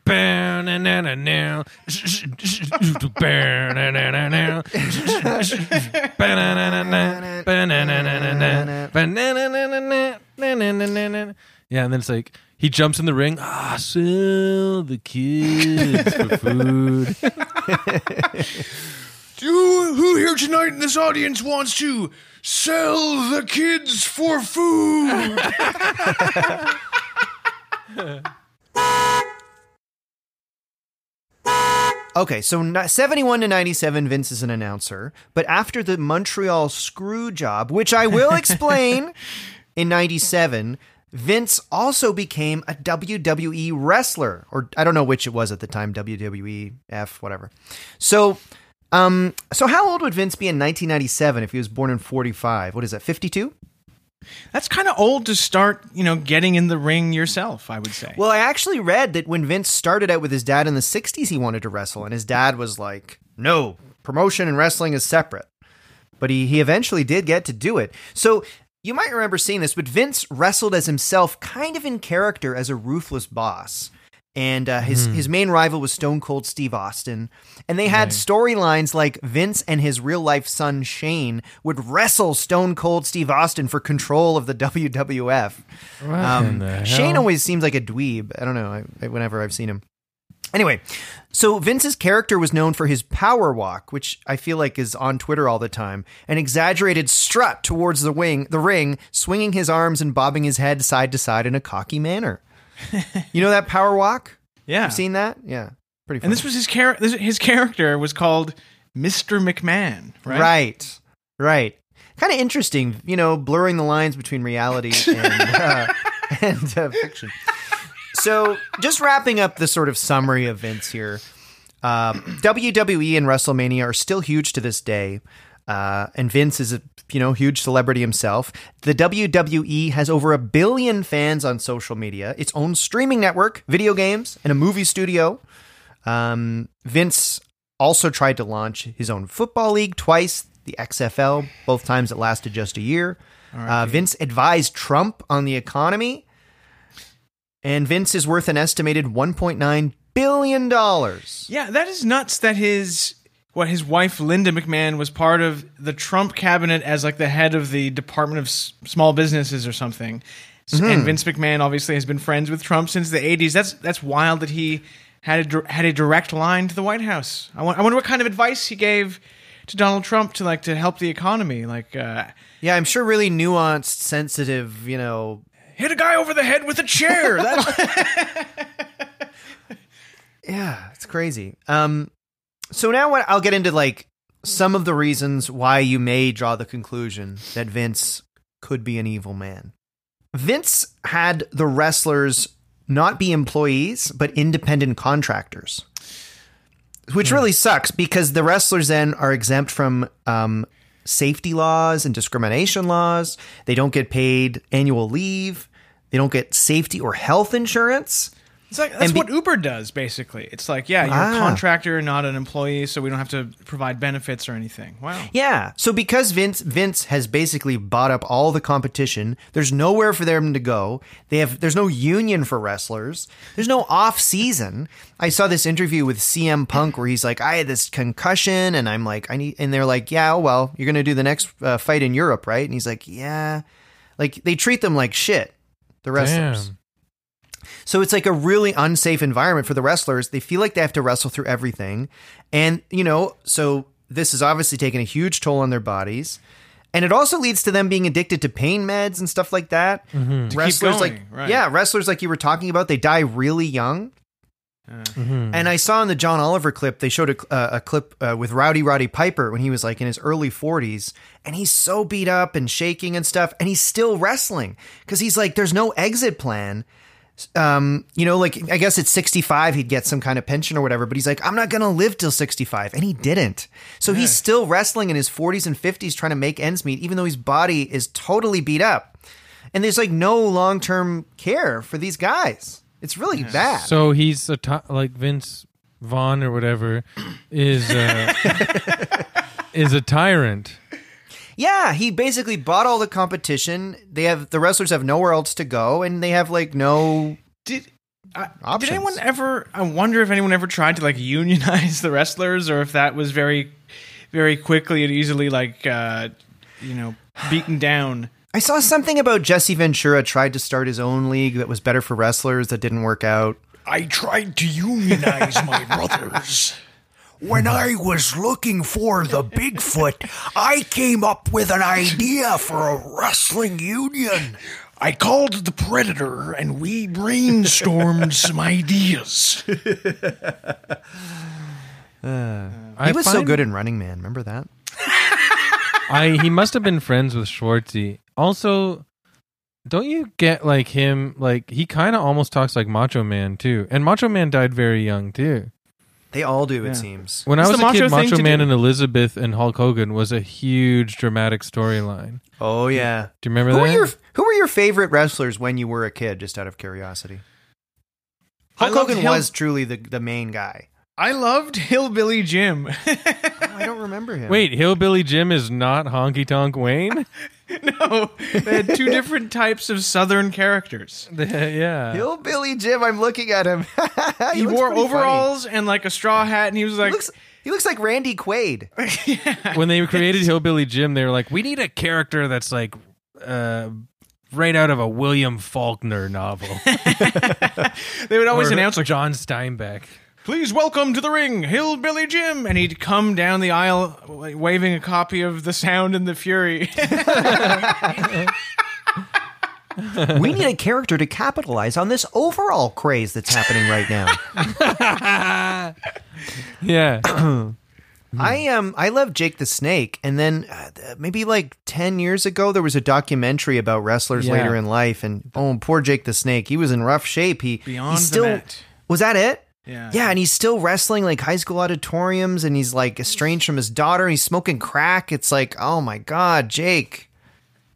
S1: Yeah, and then it's like he jumps in the ring. Ah, sell the kids for food.
S3: who, who here tonight in this audience wants to sell the kids for food?
S2: Okay, so 71 to 97, Vince is an announcer. But after the Montreal screw job, which I will explain in 97, Vince also became a WWE wrestler. Or I don't know which it was at the time, WWE, F, whatever. So, um, so how old would Vince be in 1997 if he was born in 45? What is that, 52?
S3: That's kind of old to start, you know, getting in the ring yourself. I would say.
S2: Well, I actually read that when Vince started out with his dad in the 60s, he wanted to wrestle, and his dad was like, no, promotion and wrestling is separate. But he, he eventually did get to do it. So you might remember seeing this, but Vince wrestled as himself, kind of in character as a ruthless boss. And uh, his, his main rival was Stone Cold Steve Austin. And they had storylines like Vince and his real life son Shane would wrestle Stone Cold Steve Austin for control of the WWF. Um,
S1: the?
S2: Shane always seems like a dweeb. I don't know. I, I- whenever I've seen him, Anyway, so Vince's character was known for his power walk, which I feel like is on Twitter all the time, an exaggerated strut towards the wing, the ring, swinging his arms and bobbing his head side to side in a cocky manner. you know that power walk?
S3: Yeah.
S2: You've seen that? Yeah. Pretty funny.
S3: and this was his char- this, his character was called Mr. McMahon, right?
S2: Right. Right. Kind of interesting, you know, blurring the lines between reality and uh, and uh, fiction. So, just wrapping up the sort of summary of Vince here. Uh, WWE and WrestleMania are still huge to this day. Uh, and Vince is a you know huge celebrity himself. The WWE has over a billion fans on social media, its own streaming network, video games, and a movie studio. Um, Vince also tried to launch his own football league twice, the XFL. Both times it lasted just a year. Uh, Vince advised Trump on the economy, and Vince is worth an estimated 1.9 billion dollars.
S3: Yeah, that is nuts that his what his wife Linda McMahon was part of the Trump cabinet as like the head of the Department of S- Small Businesses or something. S- And Vince McMahon obviously has been friends with Trump since the 80s. That's that's wild that he had a had a direct line to the White House. I, I wonder what kind of advice he gave to Donald Trump to like to help the economy, like uh,
S2: Yeah, I'm sure really nuanced, sensitive, you know.
S3: hit a guy over the head with a chair.
S2: Yeah, it's crazy. Um, so now what I'll get into like some of the reasons why you may draw the conclusion that Vince could be an evil man. Vince had the wrestlers not be employees, but independent contractors. Which really sucks because the wrestlers then are exempt from um, safety laws and discrimination laws. They don't get paid annual leave. They don't get safety or health insurance.
S3: It's like that's
S2: And be-
S3: what Uber does basically. It's like, yeah, you're
S2: Ah.
S3: a contractor, not an employee, so we don't have to provide benefits or anything. Wow.
S2: Yeah. So because Vince Vince has basically bought up all the competition, there's nowhere for them to go. They have there's no union for wrestlers. There's no off season. I saw this interview with CM Punk where he's like, I had this concussion, and I'm like, I need, and they're like, Yeah, oh, well, you're gonna do the next uh, fight in Europe, right? And he's like, Yeah. Like they treat them like shit. The wrestlers.
S1: Damn.
S2: So it's like a really unsafe environment for the wrestlers. They feel like they have to wrestle through everything. And, you know, so this is obviously taking a huge toll on their bodies. And it also leads to them being addicted to pain meds and stuff like that. Wrestlers
S3: going,
S2: like
S3: right.
S2: yeah, wrestlers like you were talking about, they die really young. And I saw in the John Oliver clip, they showed a, uh, a clip uh, with Rowdy Roddy Piper when he was like in his early 40s, and he's so beat up and shaking and stuff, and he's still wrestling because he's like, there's no exit plan. Um, you know, like I guess at 65 he'd get some kind of pension or whatever, but he's like, I'm not gonna live till 65, and he didn't. So he's still wrestling in his 40s and 50s trying to make ends meet, even though his body is totally beat up, and there's like no long term care for these guys. It's really bad.
S1: So he's a ty- like Vince Vaughn or whatever is uh, is a tyrant.
S2: Yeah, he basically bought all the competition. They have the wrestlers have nowhere else to go, and they have like no.
S3: Did I,
S2: Options.
S3: did anyone ever? I wonder if anyone ever tried to like unionize the wrestlers, or if that was very, very quickly and easily like uh, you know beaten down.
S2: I saw something about Jesse Ventura tried to start his own league that was better for wrestlers that didn't work out.
S5: I tried to unionize my brothers. When mm-hmm. I was looking for the Bigfoot, I came up with an idea for a wrestling union. I called the Predator and we brainstormed some ideas.
S2: Uh, he was so good in Running Man. Remember that?
S1: I he must have been friends with Schwartzy. Also, don't you get like him? Like he kind of almost talks like Macho Man too, and Macho Man died very young too.
S2: They all do, it seems.
S1: When
S3: It's
S1: I was
S3: the
S1: a kid,
S3: macho thing
S1: Macho
S3: to
S1: Man
S3: do.
S1: and Elizabeth and Hulk Hogan was a huge dramatic storyline.
S2: Oh yeah.
S1: Do you remember
S2: Who
S1: that?
S2: were your Who were your favorite wrestlers when you were a kid? Just out of curiosity. Hulk
S3: loved
S2: Hogan
S3: Hill-
S2: was truly the the main guy.
S3: I loved Hillbilly Jim.
S2: Oh, I don't remember him.
S1: Wait, Hillbilly Jim is not Honky Tonk Wayne?
S3: no, they had two different types of Southern characters.
S1: yeah.
S2: Hillbilly Jim. I'm looking at him.
S3: He,
S2: looks
S3: wore
S2: pretty funny.
S3: overalls and like a straw hat, and he was
S2: He
S3: like,
S2: looks, he looks like Randy Quaid.
S1: when they created Hillbilly Jim, they were like, we need a character that's like uh, right out of a William Faulkner novel.
S3: they would always
S1: Or
S3: announce like
S1: John Steinbeck.
S3: Please welcome to the ring, Hillbilly Jim. And he'd come down the aisle waving a copy of The Sound and the Fury.
S2: we need a character to capitalize on this overall craze that's happening right now.
S1: Yeah.
S2: I um I love Jake the Snake, and then uh, maybe like ten years ago there was a documentary about wrestlers
S1: Yeah.
S2: later in life, and oh poor Jake the Snake, he was in rough shape. He
S3: Beyond
S2: he's
S3: the
S2: still
S3: Mat.
S2: was that it?
S3: Yeah.
S2: Yeah, and he's still wrestling like high school auditoriums, and he's like estranged from his daughter. And he's smoking crack. It's like, oh my god, Jake.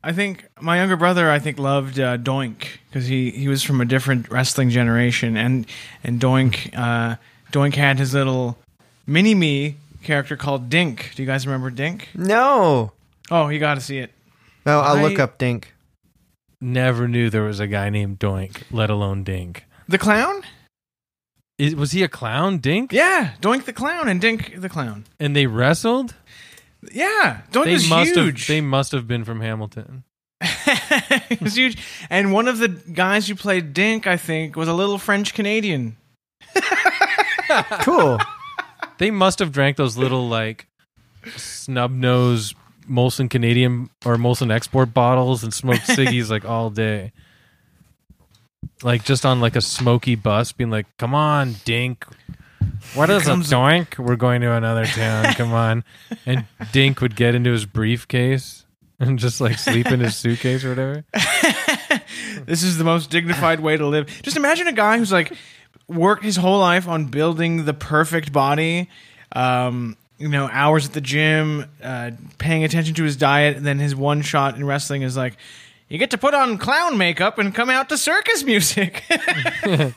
S3: I think my younger brother, I think, loved uh, Doink because he, he was from a different wrestling generation, and and Doink uh, Doink had his little mini me character called Dink. Do you guys remember Dink?
S2: No,
S3: Oh, you got to see it.
S2: no, I'll look up Dink.
S1: Never knew there was a guy named Doink, let alone Dink.
S3: The clown?
S1: Is, was he a clown, Dink?
S3: Yeah, Doink the clown and Dink the clown.
S1: And they wrestled?
S3: Yeah, Doink
S1: They
S3: was
S1: must
S3: huge.
S1: have they must have been from Hamilton.
S3: he was huge. And one of the guys who played Dink, I think, was a little French Canadian.
S2: Cool.
S1: They must have drank those little like snub nose Molson Canadian or Molson export bottles and smoked ciggies like all day. Like just on like a smoky bus, being like, "Come on, Dink, what is a doink? We're going to another town. Come on!" And Dink would get into his briefcase and just like sleep in his suitcase or whatever.
S3: This is the most dignified way to live. Just imagine a guy who's like worked his whole life on building the perfect body. Um, you know, hours at the gym, uh, paying attention to his diet, and then his one shot in wrestling is like, you get to put on clown makeup and come out to circus music.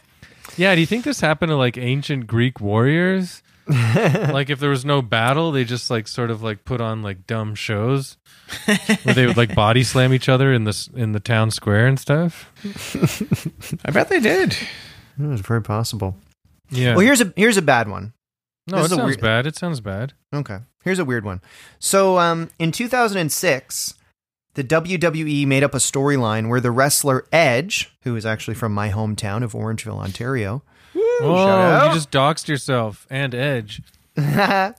S1: Yeah, do you think this happened to like ancient Greek warriors? like if there was no battle, they just like sort of like put on like dumb shows where they would like body slam each other in this in the town square and stuff.
S3: I bet they did.
S2: It's very possible.
S1: Yeah.
S2: Well, here's a here's a bad one.
S1: no,
S2: this
S1: it
S2: is a
S1: sounds
S2: weird-
S1: bad. It sounds bad.
S2: Okay. Here's a weird one. So, um, in 2006, the WWE made up a storyline where the wrestler Edge, who is actually from my hometown of Orangeville, Ontario,
S1: Oh,
S2: out.
S1: you just doxed yourself and Edge.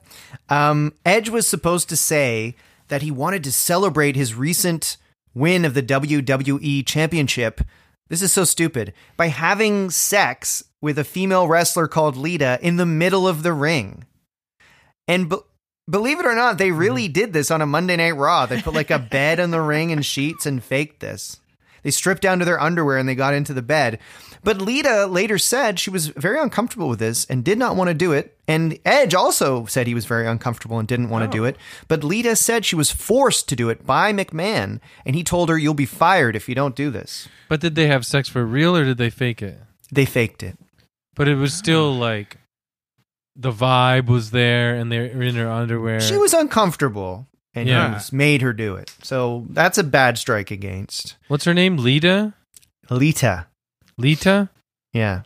S2: um, Edge was supposed to say that he wanted to celebrate his recent win of the WWE Championship. This is so stupid. By having sex with a female wrestler called Lita in the middle of the ring. And be- believe it or not, they really mm-hmm. did this on a Monday Night Raw. They put like a bed in the ring and sheets and faked this. They stripped down to their underwear and they got into the bed. But Lita later said she was very uncomfortable with this and did not want to do it. And Edge also said he was very uncomfortable and didn't want to do oh. it. But Lita said she was forced to do it by McMahon. And he told her, You'll be fired if you don't do this.
S1: But did they have sex for real or did they fake it?
S2: They faked it.
S1: But it was still like the vibe was there and they were in her underwear.
S2: She was uncomfortable and
S1: Yeah.
S2: he made her do it. So that's a bad strike against
S1: What's her name? Lita?
S2: Lita.
S1: Lita?
S2: Yeah.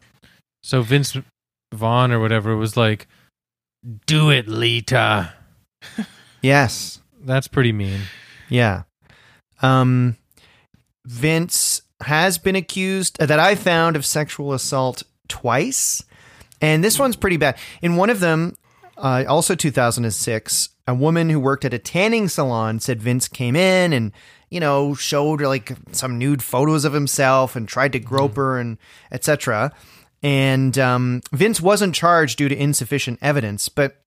S1: So Vince Vaughn or whatever was like, "Do it, Lita."
S2: Yes.
S1: That's pretty mean.
S2: Yeah. Um, Vince has been accused that I found of sexual assault twice, and this one's pretty bad. In one of them, uh, also 2006, a woman who worked at a tanning salon said Vince came in and you know showed like some nude photos of himself and tried to grope her and etc. And um, Vince wasn't charged due to insufficient evidence, but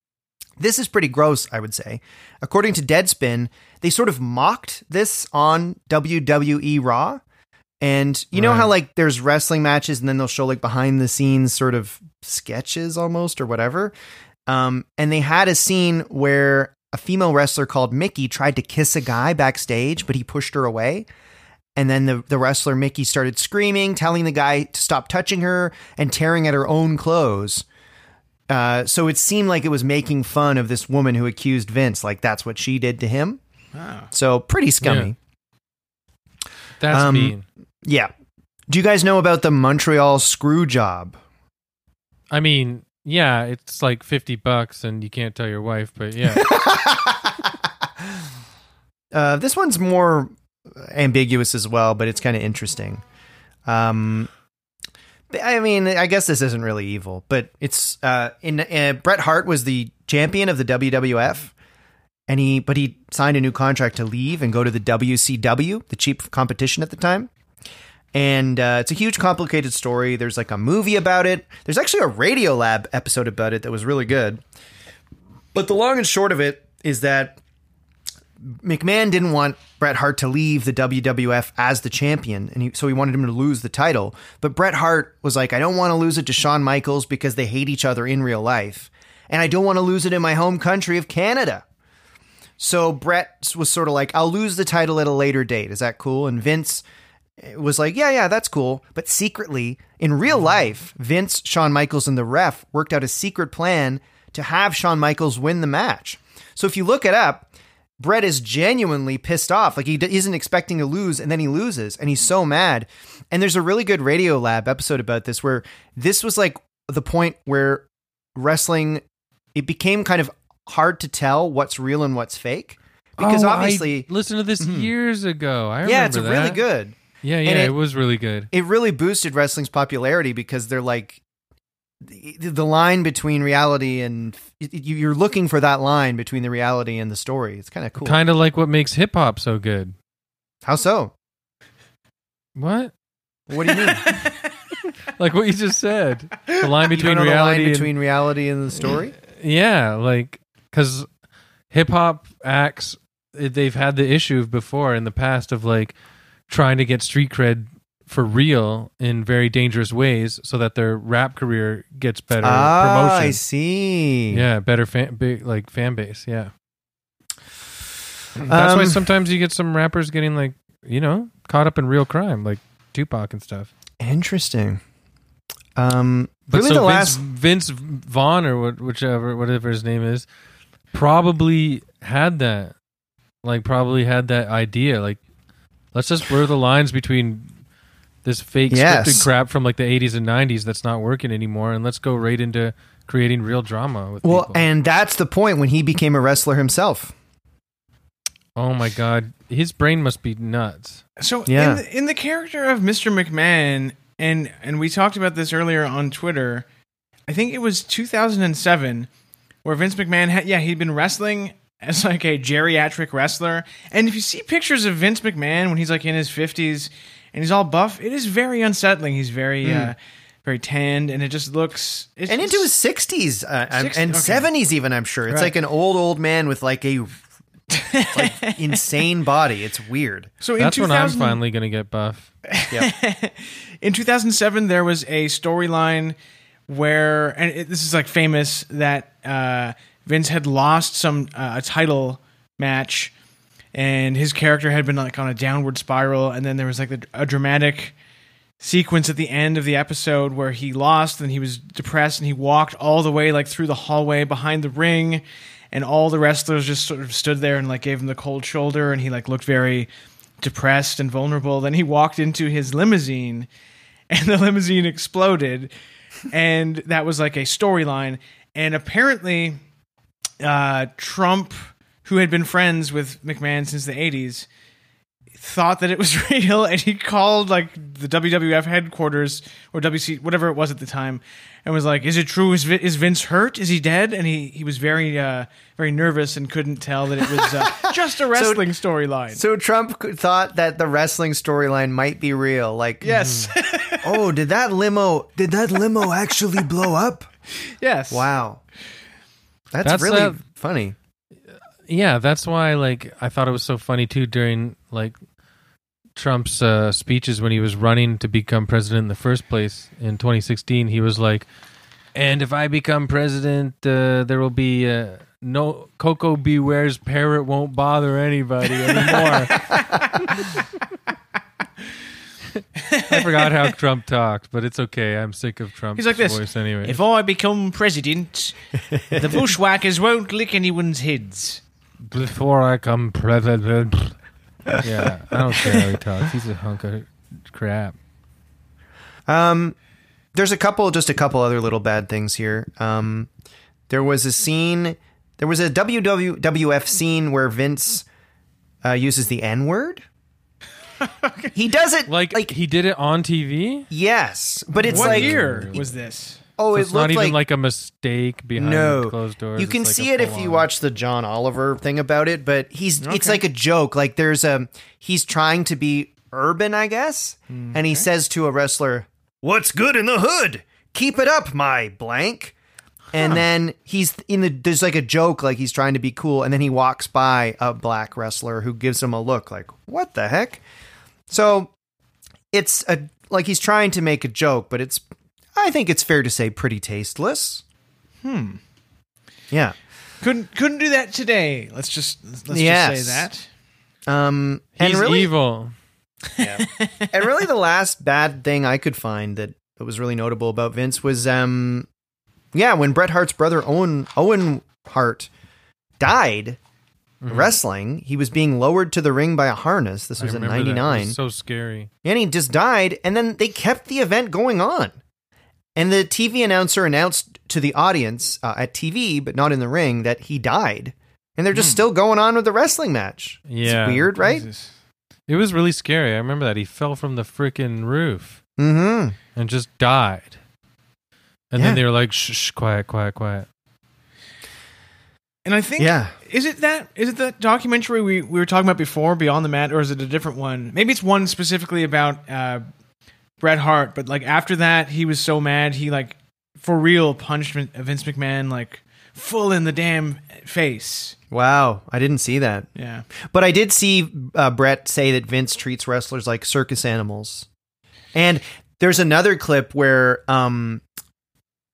S2: this is pretty gross, I would say. According to Deadspin, they sort of mocked this on WWE Raw. And you know how like there's wrestling matches and then they'll show like behind the scenes sort of sketches almost or whatever. Um, and they had a scene where a female wrestler called Mickey tried to kiss a guy backstage, but he pushed her away. And then the, the wrestler Mickey started screaming, telling the guy to stop touching her and tearing at her own clothes. Uh, so it seemed like it was making fun of this woman who accused Vince, like that's what she did to him. So pretty scummy.
S1: That's
S2: Um,
S1: mean.
S2: Yeah. Do you guys know about the Montreal screw job?
S1: I mean, yeah, it's like fifty bucks, and you can't tell your wife, but yeah,
S2: Uh, this one's more ambiguous as well, but it's kind of interesting. Um, I mean, I guess this isn't really evil, but it's uh, in uh, Bret Hart was the champion of the WWF, and he but he signed a new contract to leave and go to the WCW, the cheap competition at the time. And uh, it's a huge, complicated story. There's like a movie about it. There's actually a Radiolab episode about it that was really good. But the long and short of it is that McMahon didn't want Bret Hart to leave the WWF as the champion, and he, so he wanted him to lose the title. But Bret Hart was like, I don't want to lose it to Shawn Michaels because they hate each other in real life, and I don't want to lose it in my home country of Canada. So Bret was sort of like, I'll lose the title at a later date. Is that cool? And Vince was like, yeah, yeah, that's cool. But secretly, in real mm-hmm. life, Vince, Shawn Michaels, and the ref worked out a secret plan to have Shawn Michaels win the match. So if you look it up, Bret is genuinely pissed off. Like he d- isn't expecting to lose, and then he loses, and he's so mm-hmm. mad. And there's a really good Radiolab episode about this where this was like the point where wrestling it became kind of hard to tell what's real and what's fake because
S1: Oh,
S2: obviously,
S1: I listened to this mm-hmm. years ago. I
S2: yeah, it's
S1: remember
S2: really good.
S1: Yeah, yeah, it,
S2: it-
S1: was really good.
S2: it really boosted wrestling's popularity because they're like the, the line between reality and you- you're looking for that line between the reality and the story. It's kind of cool.
S1: Kind of like what makes hip hop so good.
S2: How so?
S1: What?
S2: What do you mean?
S1: Like what you just said. The line between
S2: the line
S1: reality and
S2: between reality and the story.
S1: Yeah, like because hip hop acts, they've had the issue before in the past of like trying to get street cred for real in very dangerous ways, so that their rap career gets better
S2: ah, I see.
S1: Yeah, better fan, big like fan base. Yeah, that's why
S2: Um,
S1: sometimes you get some rappers getting like you know caught up in real crime, like Tupac and stuff.
S2: Interesting. Um,
S1: But
S2: really,
S1: so
S2: the
S1: Vince,
S2: last
S1: Vince Vaughn or what, whichever whatever his name is, probably had that, like probably had that idea. Like, let's just blur the lines between this fake
S2: Yes.
S1: scripted crap from like the '80s and '90s that's not working anymore, and let's go right into creating real drama with
S2: well,
S1: people.
S2: and that's the point when he became a wrestler himself.
S1: oh my god, his brain must be nuts.
S3: So
S2: Yeah.
S3: in, the, in the character of Mr. McMahon, and and we talked about this earlier on Twitter. I think it was 2007 where Vince McMahon had yeah he'd been wrestling as like a geriatric wrestler, and if you see pictures of Vince McMahon when he's like in his 50s and he's all buff, it is very unsettling. He's very uh, very tanned, and it just looks it's,
S2: and into his sixties uh,
S3: 60
S2: and
S3: okay.
S2: seventies, even I'm sure it's
S3: Right.
S2: like an old old man with like a like insane body. It's weird.
S3: so in
S1: That's when I'm finally gonna get buff.
S3: in 2007 there was a storyline where and it, this is like famous that uh, vince had lost some uh, a title match and his character had been like on a downward spiral and then there was like a, a dramatic sequence at the end of the episode where he lost and he was depressed and he walked all the way like through the hallway behind the ring and all the wrestlers just sort of stood there and like gave him the cold shoulder and he like looked very depressed and vulnerable. Then he walked into his limousine and the limousine exploded and that was like a storyline. And apparently uh, trump who had been friends with mcmahon since the 80s thought that it was real and he called like the WWF headquarters or WC whatever it was at the time and was like is it true is, is Vince hurt is he dead and he he was very uh very nervous and couldn't tell that it was uh, just a wrestling storyline
S2: So Trump thought that the wrestling storyline might be real. Like,
S3: yes
S2: oh, did that limo? Did that limo actually blow up?
S3: yes
S2: Wow, that's,
S1: That's,
S2: really
S1: uh,
S2: funny.
S1: yeah that's why like i thought it was so funny too during like trump's uh, speeches when he was running to become president in the first place in 2016 he was like and if i become president uh, there will be uh, no Koko B. Ware's parrot won't bother anybody anymore i forgot how trump talked but it's okay i'm sick of trump's
S3: He's like this.
S1: voice anyway
S3: If I become president, the bushwhackers won't lick anyone's heads.
S1: before I come president. yeah, I don't care how he talks. He's a hunk of crap.
S2: Um, there's a couple, just a couple other little bad things here. Um, there was a scene, there was a WWF scene where Vince uh, uses the N word. he does it
S1: Like,
S2: like
S1: he did it on TV.
S2: yes, but it's
S3: what
S2: like
S3: year was this?
S2: oh,
S1: So
S2: it
S1: it's not even
S2: like,
S1: like, a mistake behind
S2: no
S1: closed doors.
S2: You can
S1: like
S2: see it if you watch the John Oliver thing about it, but he's it's like a joke. Like there's a he's trying to be urban, I guess, mm, and he says to a wrestler, "What's good in the hood? Keep it up, my blank." And then he's in the there's like a joke, like he's trying to be cool, and then he walks by a black wrestler who gives him a look like, "What the heck?" So it's a like he's trying to make a joke, but it's I think it's fair to say pretty tasteless. Hmm. Yeah.
S3: Couldn't couldn't do that today. Let's just let's
S2: Yes.
S3: just say that.
S2: Um,
S1: He's
S2: and really,
S1: evil. Yeah.
S2: and really, the last bad thing I could find that, that was really notable about Vince was, um, yeah, when Bret Hart's brother Owen Owen Hart died
S1: Mm-hmm.
S2: wrestling, he was being lowered to the ring by a harness. This was in
S1: remember that. It
S2: '99,
S1: was So scary.
S2: and he just died. And then they kept the event going on, and the TV announcer announced to the audience uh, at TV, but not in the ring, that he died. And they're just still going on with the wrestling match.
S1: Yeah.
S2: it's weird, right?
S3: Jesus.
S1: It was really scary. I remember that he fell from the freaking roof
S2: Mm-hmm.
S1: and just died. And
S2: Yeah.
S1: then they were like, "Shh, shh, quiet, quiet, quiet."
S3: And I think
S2: Yeah.
S3: is it that is it that documentary we, we were talking about before, Beyond the Mat, or is it a different one? Maybe it's one specifically about uh, Bret Hart, but like after that, he was so mad he like for real punched Vin- Vince McMahon like full in the damn face.
S2: Wow, I didn't see that.
S3: Yeah,
S2: But I did see uh, Bret say that Vince treats wrestlers like circus animals. And there's another clip where, um,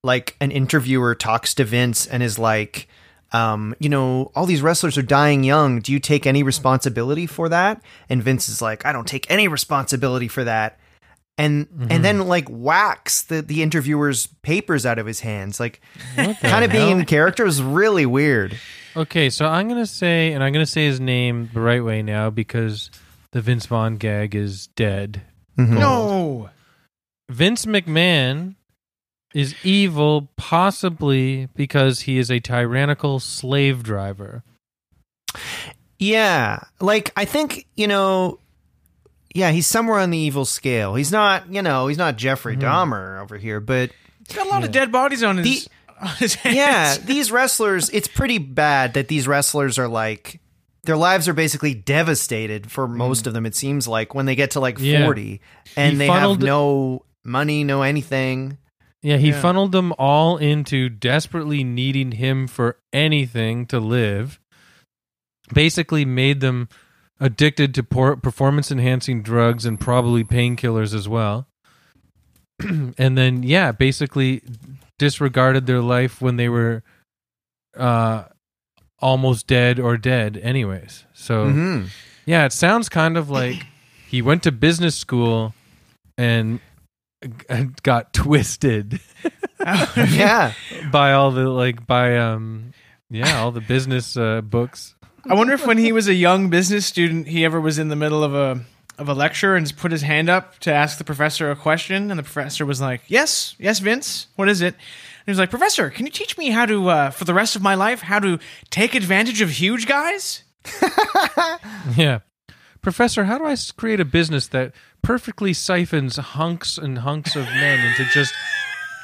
S2: like, an interviewer talks to Vince and is like, um, you know, all these wrestlers are dying young. Do you take any responsibility for that? And Vince is like, I don't take any responsibility for that. And and then like whacks the the interviewer's papers out of his hands, like kind of being in character was really weird.
S1: Okay, so I'm gonna say, and I'm gonna say his name the right way now because the Vince Vaughn gag is dead.
S3: no,
S1: Vince McMahon is evil, possibly because he is a tyrannical slave driver.
S2: Yeah. Like I think, you know, yeah, he's somewhere on the evil scale. He's not, you know, he's not Jeffrey mm-hmm. Dahmer over here, but
S3: he's got a lot of dead bodies on his.
S2: The-
S3: on his hands.
S2: yeah, these wrestlers, it's pretty bad that these wrestlers are like their lives are basically devastated for mm. most of them it seems like when they get to like
S1: Yeah.
S2: 40 and
S1: He
S2: they
S1: funneled-
S2: have no money, no anything.
S1: Yeah, he
S3: Yeah.
S1: funneled them all into desperately needing him for anything to live. Basically, made them addicted to performance enhancing drugs and probably painkillers as well. and then, yeah, basically disregarded their life when they were uh, almost dead or dead, anyways. So,
S2: Mhm.
S1: yeah, it sounds kind of like he went to business school and got twisted
S2: yeah.
S1: by all the like by um yeah all the business uh, books.
S3: I wonder if when he was a young business student, he ever was in the middle of a of a lecture and just put his hand up to ask the professor a question, and the professor was like, "Yes, yes, Vince, what is it?" And he was like, "Professor, can you teach me how to, uh, for the rest of my life, how to take advantage of huge guys?"
S1: Yeah, Professor, how do I create a business that perfectly siphons hunks and hunks of men into just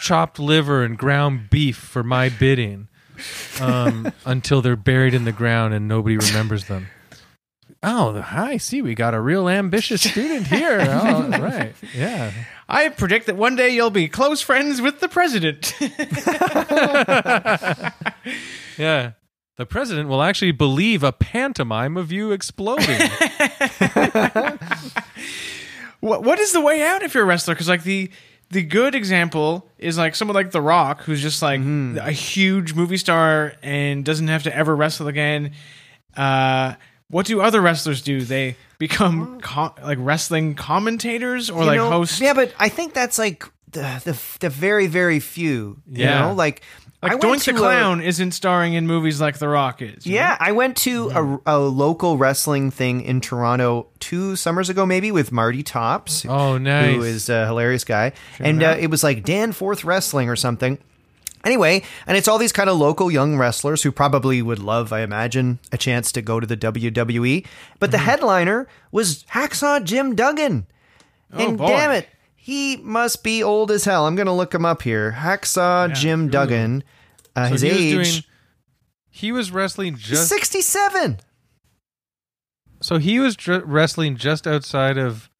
S1: chopped liver and ground beef for my bidding um, until they're buried in the ground and nobody remembers them? Oh, I see. We got a real ambitious student here. Oh, right. Yeah.
S3: I predict that one day you'll be close friends with the president.
S1: Yeah. The president will actually believe a pantomime of you exploding.
S3: what what is the way out if you're a wrestler? Because like the the good example is like someone like The Rock, who's just like a huge movie star and doesn't have to ever wrestle again. Uh, what do other wrestlers do? They become co- like wrestling commentators or
S2: You
S3: like
S2: know,
S3: hosts.
S2: Yeah, but I think that's like the the, the very very few. You
S1: Yeah.
S2: know, like I
S3: Like
S2: went
S3: Doink the
S2: to a-
S3: Clown isn't starring in movies like The Rock is.
S2: Yeah,
S3: know?
S2: I went to a, a local wrestling thing in Toronto two summers ago, maybe with Marty Tops.
S1: Oh, nice.
S2: Who is a hilarious guy. and uh, it was like Danforth Wrestling or something. Anyway, and it's all these kind of local young wrestlers who probably would love, I imagine, a chance to go to the WWE. But the headliner was Hacksaw Jim Duggan. and
S3: boy.
S2: damn it, he must be old as hell. I'm going to look him up here. Hacksaw Jim Duggan. Uh,
S1: So
S2: his
S1: he was
S2: age,
S1: doing- he was wrestling just
S2: 67.
S1: so he was dr- wrestling just outside of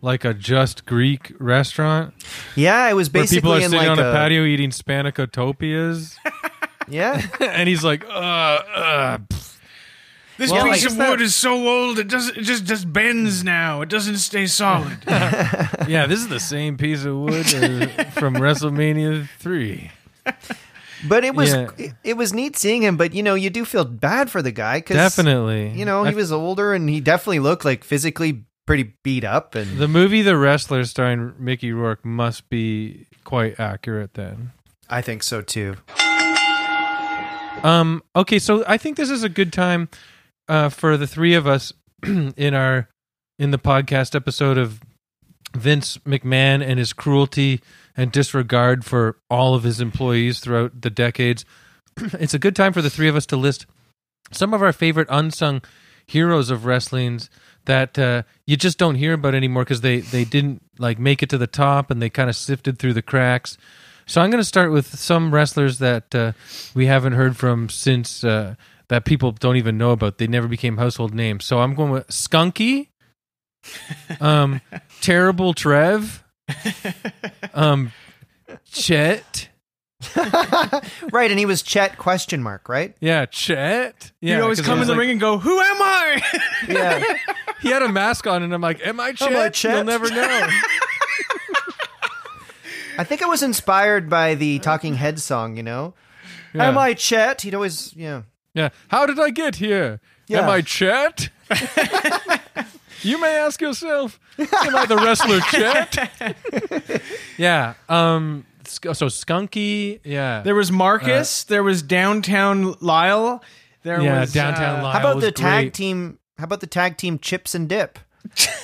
S1: like a just Greek restaurant
S2: Yeah, it was
S1: where
S2: basically
S1: people are
S2: in
S1: sitting
S2: like
S1: on a, patio eating spanakopitas,
S2: Yeah.
S1: and he's like, uh, uh, pff.
S3: This
S2: Well,
S3: piece
S2: like-
S3: of wood is so old it doesn't it just just bends now. It doesn't stay solid.
S1: yeah, this is the same piece of wood uh, from WrestleMania three.
S2: But it was
S1: Yeah.
S2: it, it was neat seeing him. But you know, you do feel bad for the guy because
S1: Definitely,
S2: you know he was older and he definitely looked like physically pretty beat up. And
S1: the movie The Wrestler starring Mickey Rourke must be quite accurate then.
S2: I think so too.
S1: Um. Okay, so I think this is a good time uh, for the three of us in our in the podcast episode of Vince McMahon and his cruelty and disregard for all of his employees throughout the decades. it's a good time for the three of us to list some of our favorite unsung heroes of wrestling's that uh, you just don't hear about anymore because they they didn't like make it to the top and they kind of sifted through the cracks. So I'm going to start with some wrestlers that uh, we haven't heard from since uh, that people don't even know about. They never became household names. So I'm going with Skunky, um, Terrible Trev, um, Chet.
S2: Right, and he was Chet question mark, right?
S1: Yeah, Chet. Yeah,
S3: He'd always
S1: 'cause
S3: come
S1: he
S3: in
S1: was
S3: the
S1: like-
S3: ring and go, "Who am I?"
S2: Yeah.
S1: He had a mask on, and I'm like, "Am I Chet?
S2: Am I Chet?
S1: You'll never know."
S2: I think it was inspired by the Talking Heads song, you know?
S1: Yeah.
S2: Am I Chet? He'd always, yeah.
S1: Yeah. How did I get here?
S2: Yeah.
S1: Am I Chet? You may ask yourself, am I the wrestler Chet? yeah. Um. So Skunky. Yeah.
S3: There was Marcus. there was downtown Lyle. There
S1: yeah.
S3: was
S1: Downtown
S3: uh,
S1: Lyle
S2: How about
S1: was
S2: the tag
S1: great.
S2: team? How about the tag team Chips and Dip?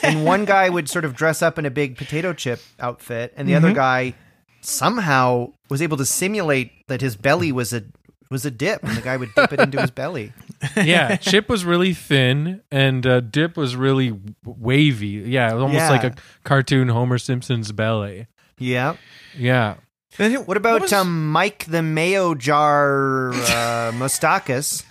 S2: and one guy would sort of dress up in a big potato chip outfit, and the
S1: Mm-hmm.
S2: other guy somehow was able to simulate that his belly was a was a dip, and the guy would dip it into his belly.
S1: yeah. Chip was really thin, and uh, Dip was really wavy. Yeah. It was almost
S2: Yeah.
S1: like a cartoon Homer Simpson's belly.
S2: Yeah.
S1: Yeah.
S3: then-
S2: What about
S3: was-
S2: um, Mike the Mayo Jar uh, Mustakis?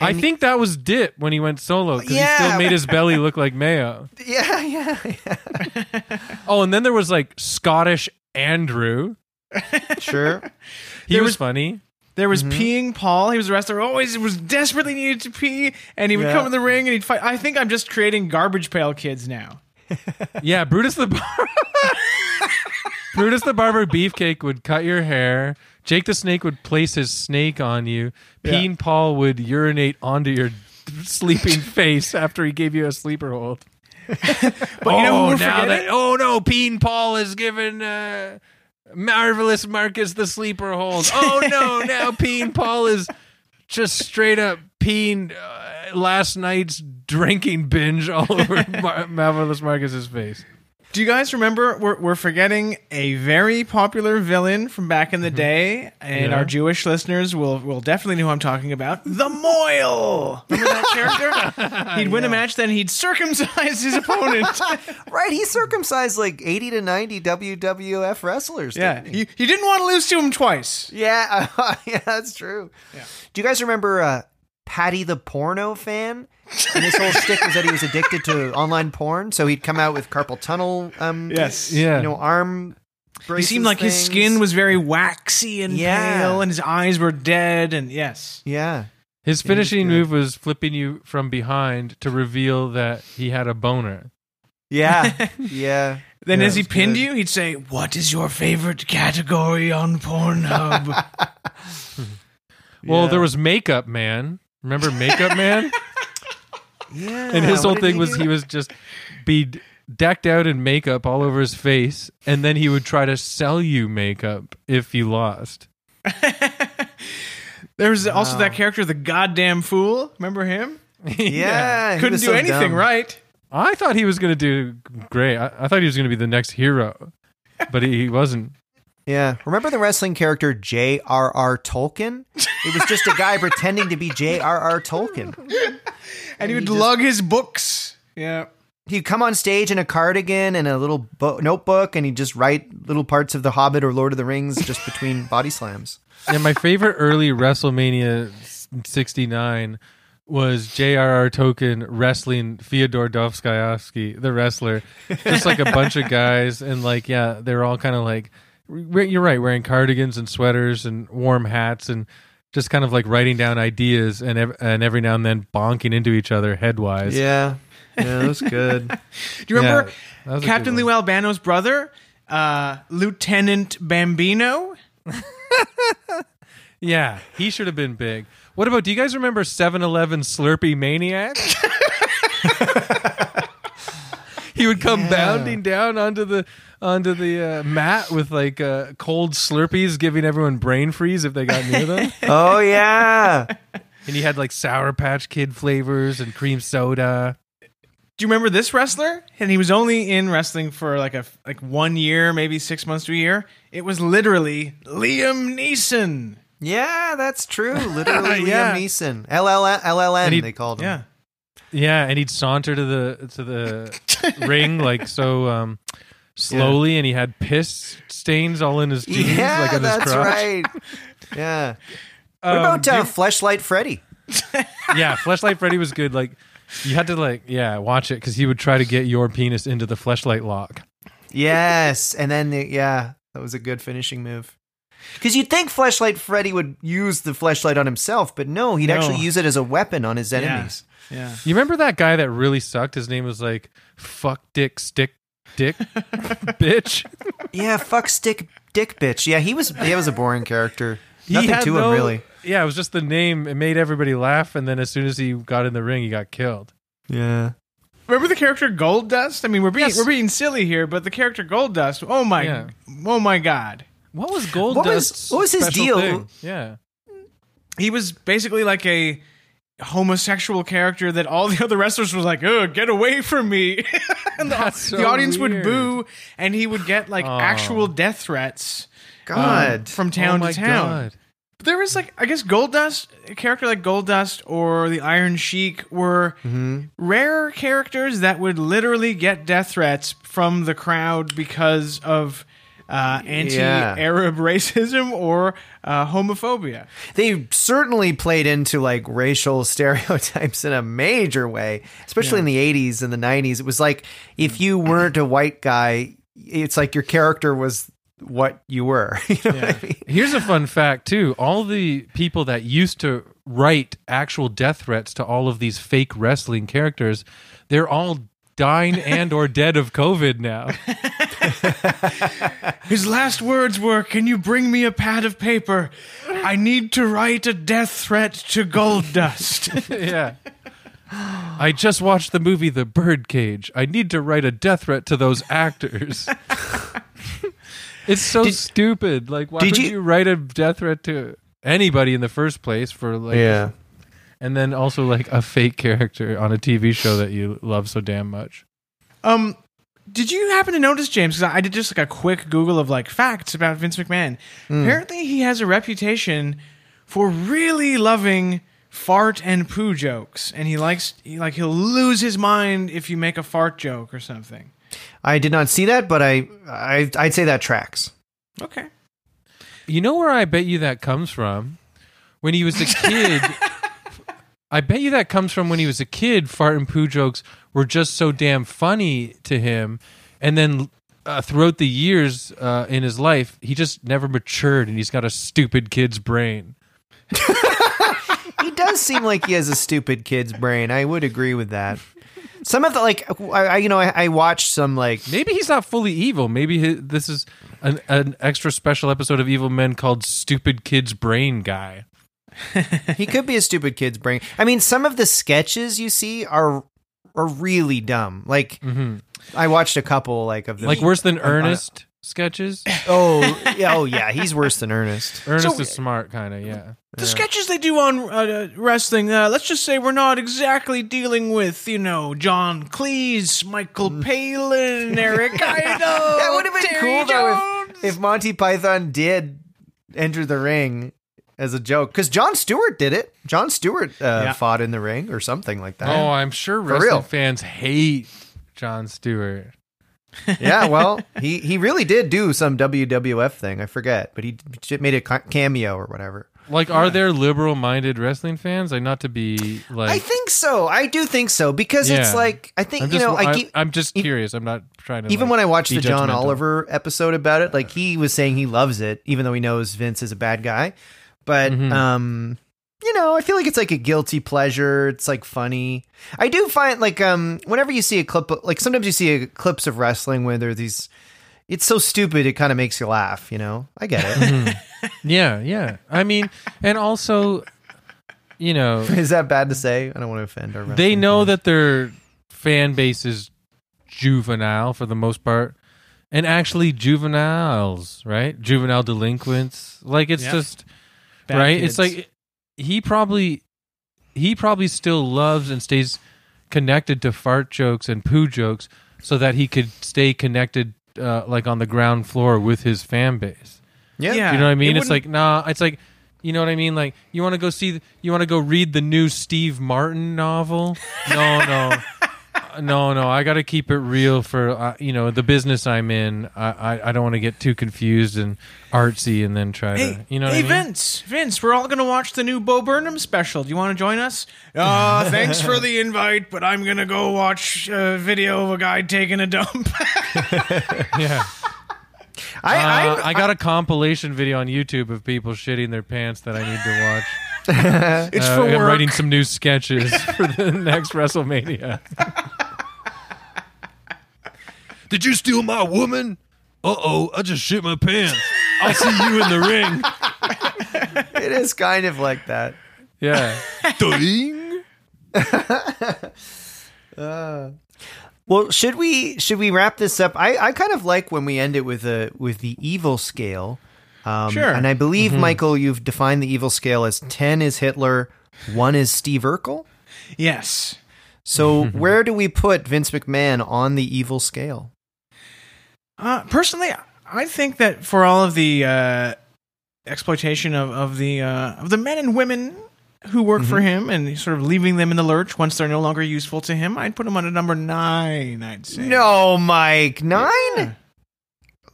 S1: I think that was Dip when he went solo because he still made his belly look like mayo.
S2: Yeah, yeah, yeah.
S1: Oh, and then there was like Scottish Andrew.
S2: Sure.
S1: He was,
S3: was-
S1: funny.
S3: There was
S2: Mm-hmm.
S3: peeing Paul. He was a wrestler. Always was desperately needed to pee, and he would
S2: Yeah.
S3: come in the ring and he'd fight. I think I'm just creating garbage pail kids now.
S1: Yeah, Brutus the Bar- Brutus the Barber Beefcake would cut your hair. Jake the Snake would place his snake on you. Peen Paul would urinate onto your sleeping face after he gave you a sleeper hold.
S3: But you know who
S1: oh,
S3: we're
S1: now
S3: forgetting?
S1: that oh no, Peen Paul has given uh, marvelous Marcus the sleeper hold. Oh no, now Peen Paul is just straight up peen uh, last night's drinking binge all over Mar- marvelous Marcus's face.
S3: Do you guys remember? We're, we're forgetting a very popular villain from back in the day, and
S1: Yeah.
S3: our Jewish listeners will will definitely know who I'm talking about. The Mohel. Remember that character? He'd win a match, then he'd circumcise his opponent.
S2: Right, he circumcised like 80 to 90 WWF wrestlers.
S3: yeah,
S2: didn't he?
S3: you, you didn't want to lose to him twice.
S2: Yeah, yeah, that's true. Do you guys remember uh, Patty the porno fan? And his whole shtick was that he was addicted to online porn, so he'd come out with carpal tunnel, um,
S3: Yes.
S1: Yeah.
S2: you know, arm.
S3: He seemed like his skin was very waxy and
S2: Yeah.
S3: pale, and his eyes were dead. And yes,
S2: Yeah,
S1: His finishing
S2: he's good.
S1: move was flipping you from behind to reveal that he had a boner.
S2: yeah, yeah.
S3: then
S2: Yeah,
S3: as he pinned
S2: good.
S3: you, he'd say, "What is your favorite category on Pornhub?"
S1: Well,
S2: Yeah.
S1: there was Makeup Man. Remember Makeup Man?
S2: Yeah,
S1: and his whole
S2: did
S1: thing was
S2: do?
S1: he was just be decked out in makeup all over his face, and then he would try to sell you makeup if you lost.
S3: There was also
S2: Wow.
S3: that character, the goddamn fool. Remember him?
S2: yeah, he
S3: Couldn't
S2: was
S3: do
S2: so
S3: anything
S2: dumb.
S3: right.
S1: I thought he was going to do great. I, I thought he was going to be the next hero, but he, he wasn't.
S2: Yeah. Remember the wrestling character J.R.R. Tolkien? It was just a guy pretending to be J.R.R. Tolkien.
S3: and he would lug his books. Yeah.
S2: He'd come on stage in a cardigan and a little bo- notebook, and he'd just write little parts of The Hobbit or Lord of the Rings just between body slams.
S1: Yeah, my favorite early WrestleMania '69 was J.R.R. Tolkien wrestling Fyodor Dostoevsky, the wrestler. Just like a bunch of guys, and like, yeah, they're all kind of like, you're right, wearing cardigans and sweaters and warm hats, and just kind of like writing down ideas, and ev- and every now and then bonking into each other headwise.
S2: Yeah. Yeah, that was good.
S3: Do you remember
S1: Yeah, that was a
S3: Captain
S1: good
S3: Lou Albano's brother, uh, Lieutenant Bambino?
S1: Yeah, he should have been big. What about? Do you guys remember 7-Eleven Slurpee Maniac? he would come bounding down onto the onto the uh, mat with like uh, cold Slurpees, giving everyone brain freeze if they got near them.
S2: oh, yeah.
S1: and he had like Sour Patch Kid flavors and cream soda.
S3: Do you remember this wrestler? And he was only in wrestling for like a like one year, maybe six months to a year. It was literally Liam Neeson.
S2: Yeah, that's true. Literally
S1: Yeah.
S2: Liam Neeson. LLN, LLN,
S1: And he-
S2: they called him.
S3: Yeah.
S1: Yeah, and he'd saunter to the to the ring like so um, slowly, and he had piss stains all in his jeans,
S2: Yeah,
S1: like on his
S2: that's
S1: crotch.
S2: right. Yeah. What
S1: Um,
S2: about
S1: do
S2: uh,
S1: you-
S2: Fleshlight Freddy?
S1: yeah, Fleshlight Freddy was good. Like you had to like yeah watch it because he would try to get your penis into the fleshlight lock.
S2: Yes, and then the, yeah, that was a good finishing move. Because you'd think Fleshlight Freddy would use the fleshlight on himself, but no, he'd
S3: No.
S2: actually use it as a weapon on his enemies.
S3: Yeah.
S1: You remember that guy that really sucked? His name was like fuck dick stick dick bitch.
S2: Yeah, fuck stick dick bitch. Yeah, he was he was a boring character.
S1: He
S2: Nothing
S1: had
S2: to
S1: no-
S2: him really.
S1: Yeah, it was just the name. It made everybody laugh, and then as soon as he got in the ring, he got killed.
S2: Yeah.
S3: Remember the character Goldust? I mean, we're being
S1: Yes.
S3: we're being silly here, but the character Goldust. Oh my,
S1: Yeah.
S3: oh my God!
S1: What was Gold
S2: What was- what was his deal?
S1: thing? Yeah,
S3: He was basically like a homosexual character that all the other wrestlers was like, "Oh, get away from me!" and the,
S1: so
S3: the audience would boo, and he would get like
S1: Oh.
S3: actual death threats
S2: God.
S3: from town
S1: oh my
S3: to town.
S1: God.
S3: But there was like I guess Goldust, a character like Goldust or the Iron Sheik were
S1: Mm-hmm.
S3: rare characters that would literally get death threats from the crowd because of uh, anti-Arab racism or uh, homophobia.
S2: they certainly played into like racial stereotypes in a major way, especially in the 80s and the 90s. It was like if you weren't a white guy, it's like your character was what you were. You know what I mean?
S1: Here's a fun fact too. All the people that used to write actual death threats to all of these fake wrestling characters, they're all dying and or dead of COVID now.
S3: His last words were, "Can you bring me a pad of paper? I need to write a death threat to Goldust."
S1: yeah. I just watched the movie The Birdcage. I need to write a death threat to those actors. it's so stupid. Like, why
S2: did
S1: would
S2: you-
S1: you, write a death threat to anybody in the first place for like,
S2: Yeah.
S1: And then also like a fake character on a TV show that you love so damn much.
S3: Um, did you happen to notice, James? Because I did just like a quick Google of like facts about Vince McMahon. Apparently, he has a reputation for really loving fart and poo jokes, and he likes he, like he'll lose his mind if you make a fart joke or something.
S2: I did not see that, but I, I I'd say that tracks.
S3: Okay.
S1: You know where I bet you that comes from? When he was a kid. I bet you that comes from when he was a kid. Fart and poo jokes were just so damn funny to him, and then uh, throughout the years uh, in his life, he just never matured, and he's got a stupid kid's brain.
S2: He does seem like he has a stupid kid's brain. I would agree with that. Some of the like, I, I you know, I, I watched some like
S1: Maybe he's not fully evil. Maybe hi this is an, an extra special episode of Evil Men called "Stupid Kid's Brain Guy."
S2: He could be a stupid kid's brain. I mean, some of the sketches you see are are really dumb. Like I watched a couple like of them.
S1: Like worse than Ernest sketches.
S2: oh yeah, oh yeah, he's worse than Ernest.
S1: Ernest
S3: So-
S1: is smart, kind of. Yeah.
S3: The sketches they do on uh, wrestling, uh, let's just say we're not exactly dealing with, you know, John Cleese, Michael Palin, Eric Idle.
S2: That would have been
S3: Terry
S2: cool though. If, if Monty Python did enter the ring as a joke, because Jon Stewart did it. Jon Stewart uh,
S3: Yeah.
S2: fought in the ring or something like that.
S1: Oh, I'm sure
S2: For
S1: wrestling
S2: real.
S1: fans hate Jon Stewart.
S2: yeah, well, he he really did do some WWF thing. I forget, but he made a cameo or whatever.
S1: Like, are there liberal-minded wrestling fans? Like, not to be like.
S2: I think so. I do think so because it's like I think
S1: I'm
S2: you
S1: just,
S2: know I keep,
S1: am just curious. I'm not trying to.
S2: even
S1: like,
S2: when I watched the John
S1: judgmental.
S2: Oliver episode about it, like he was saying he loves it, even though he knows Vince is a bad guy. But
S1: Mhm.
S2: um, you know, I feel like it's like a guilty pleasure. It's like funny. I do find like um, whenever you see a clip, like sometimes you see a, clips of wrestling where there are these. It's so stupid, it kind of makes you laugh. You know, I get it.
S1: Yeah, yeah. I mean, and also, you know,
S2: is that bad to say? I don't want to offend our.
S1: they know
S2: fans.
S1: that their fan base is juvenile for the most part, and actually juveniles, right? Juvenile delinquents. Like it's
S3: Yeah.
S1: just
S3: Bad
S1: right.
S3: kids.
S1: It's like he probably he probably still loves and stays connected to fart jokes and poo jokes so that he could stay connected uh, like on the ground floor with his fan base.
S2: yeah,
S3: Yeah.
S1: You know what I mean?
S3: it
S1: It's like nah. It's like you know what I mean. Like you want to go see. You want to go read the new Steve Martin novel? No, no, no, no. I got to keep it real for uh, you know the business I'm in. I I, I don't want to get too confused and artsy and then try
S3: Hey,
S1: to you know. What
S3: hey
S1: I mean?
S3: Vince, Vince, we're all gonna watch the new Bo Burnham special. Do you want to join us? Uh, thanks for the invite, but I'm gonna go watch a video of a guy taking a dump.
S1: Yeah.
S2: I,
S1: Uh,
S2: I,
S1: I got a compilation video on YouTube of people shitting their pants that I need to watch.
S3: it's
S1: Uh,
S3: for
S1: I'm
S3: work.
S1: writing some new sketches for the next WrestleMania. Did you steal my woman? Uh oh, I just shit my pants. I'll see you in the ring.
S2: it is kind of like that.
S1: Yeah. Ding.
S2: Well, should we should we wrap this up? I, I kind of like when we end it with a with the evil scale. Um,
S3: Sure.
S2: And I believe Michael, you've defined the evil scale as ten is Hitler, one is Steve Urkel.
S3: yes.
S2: So where do we put Vince McMahon on the evil scale?
S3: Uh, personally, I think that for all of the uh, exploitation of, of the uh, of the men and women who work for him and sort of leaving them in the lurch once they're no longer useful to him, I'd put him on a number nine. I'd say
S2: No, Mike, nine.
S3: Yeah.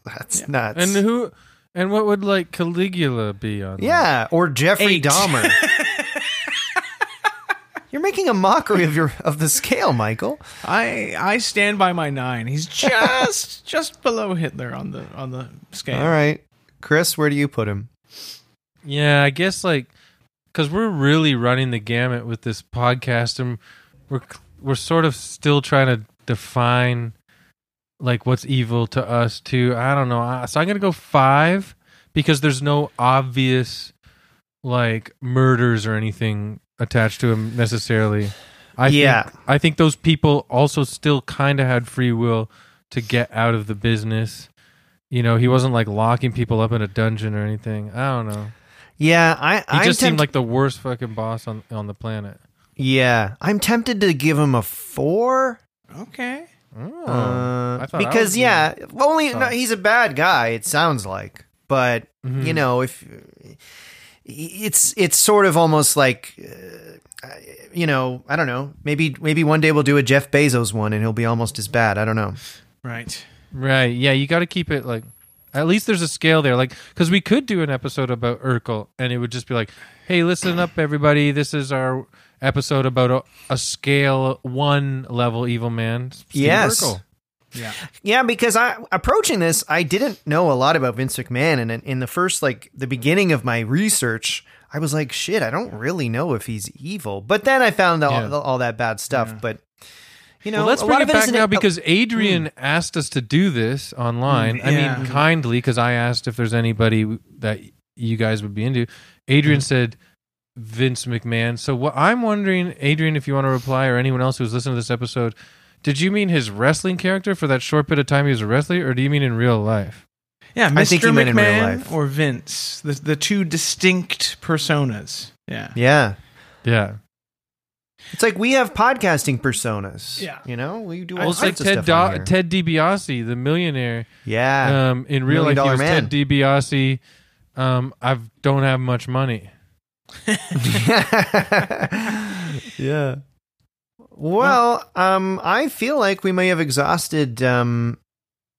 S2: That's nuts.
S1: And who? And what would like Caligula be on? that?
S2: yeah, or Jeffrey
S3: Eight.
S2: Dahmer. You're making a mockery of your of the scale, Michael.
S3: I I stand by my nine. He's just just below Hitler on the on the scale.
S2: All right, Chris, where do you put him?
S1: Yeah, I guess like because we're really running the gamut with this podcast, and we're we're sort of still trying to define like what's evil to us too. I don't know. So I'm gonna go five because there's no obvious like murders or anything attached to him necessarily. I
S2: Yeah.
S1: think, I think those people also still kind of had free will to get out of the business. You know, he wasn't like locking people up in a dungeon or anything. I don't know.
S2: Yeah, I
S1: He
S2: I'm
S1: just seemed like the worst fucking boss on on the planet.
S2: yeah, I'm tempted to give him a four.
S3: Okay.
S1: Oh,
S2: Uh,
S1: I thought I
S2: because yeah, well, only no, he's a bad guy. It sounds like, but
S1: Mhm.
S2: you know, if it's it's sort of almost like, uh, you know, I don't know. Maybe maybe one day we'll do a Jeff Bezos one, and he'll be almost as bad. I don't know.
S3: Right.
S1: right. Yeah, you got to keep it like at least there's a scale there. Like because we could do an episode about Urkel, and it would just be like, hey, listen up, everybody. This is our episode about a, a scale one level evil man. Steve
S2: Yes.
S1: Urkel.
S3: Yeah.
S2: Yeah, because I approaching this, I didn't know a lot about Vince McMahon, and in, in the first like the beginning of my research, I was like, shit, I don't really know if he's evil. But then I found all,
S1: Yeah.
S2: all that bad stuff. But you know,
S1: well, let's bring it back now
S2: it-
S1: because Adrian hmm. asked us to do this online. I
S3: yeah.
S1: mean, kindly, because I asked if there's anybody that you guys would be into. Adrian hmm. said Vince McMahon. So what I'm wondering, Adrian, if you want to reply, or anyone else who's listening to this episode, did you mean his wrestling character for that short bit of time he was a wrestler, or do you mean in real life?
S3: Yeah, Mr.
S2: I think he meant in real life.
S3: or Vince, the the two distinct personas. Yeah.
S2: yeah,
S1: Yeah.
S2: It's like we have podcasting personas.
S3: Yeah.
S2: You know, we do all
S1: Well, it's like
S2: sorts of
S1: Ted
S2: stuff
S1: Do-
S2: here.
S1: Ted DiBiase, the millionaire.
S2: Yeah.
S1: Um, in real
S2: Million
S1: life, he was
S2: Man.
S1: Ted DiBiase. Um, I don't have much money.
S2: yeah. Well, um, I feel like we may have exhausted um,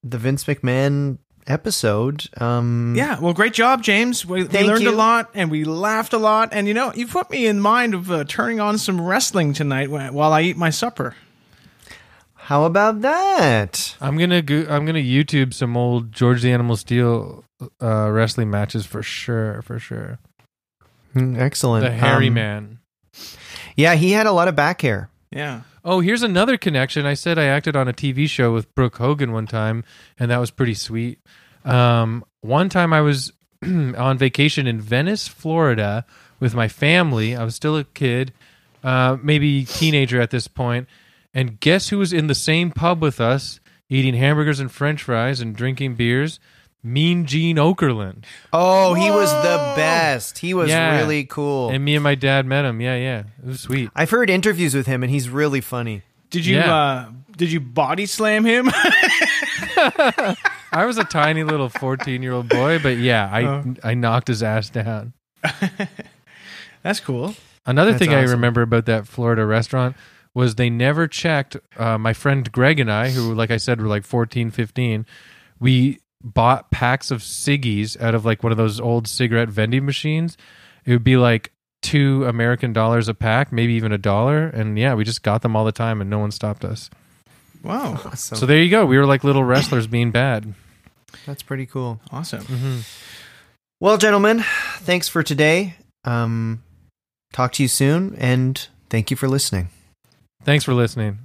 S2: the Vince McMahon episode. Um,
S3: Yeah, well, great job, James. We, we learned
S2: you.
S3: a lot and we laughed a lot. And you know, you put me in mind of uh, turning on some wrestling tonight while I eat my supper.
S2: How about that?
S1: I'm gonna go- I'm gonna YouTube some old George the Animal Steele uh, wrestling matches for sure, for sure.
S2: Mm, Excellent.
S1: The hairy
S2: Um,
S1: man.
S2: Yeah, he had a lot of back hair.
S3: Yeah.
S1: Oh, here's another connection. I said I acted on a TV show with Brooke Hogan one time, and that was pretty sweet. Um, one time I was on vacation in Venice, Florida, with my family. I was still a kid, uh, maybe teenager at this point, and guess who was in the same pub with us, eating hamburgers and French fries and drinking beers? Mean Gene Okerlund.
S2: Oh, he was the best. He was
S1: Yeah.
S2: really cool.
S1: And me and my dad met him. Yeah, yeah, it was sweet.
S2: I've heard interviews with him, and he's really funny.
S3: Did you
S1: Yeah.
S3: uh, did you body slam him?
S1: I was a tiny little 14 year old boy, but yeah, I
S3: Oh.
S1: I knocked his ass down.
S3: That's cool.
S1: Another
S2: That's
S1: thing I
S2: awesome.
S1: remember about that Florida restaurant was they never checked. Uh, my friend Greg and I, who, like I said, were like 14, 15, we bought packs of ciggies out of like one of those old cigarette vending machines. It would be like two American dollars a pack, maybe even a dollar. And yeah, we just got them all the time and no one stopped us.
S3: Wow,
S2: Awesome.
S1: So there you go. We were like little wrestlers being bad.
S2: That's pretty cool.
S3: awesome.
S2: Well, gentlemen, thanks for today. Um, talk to you soon, and thank you for listening.
S1: Thanks for listening.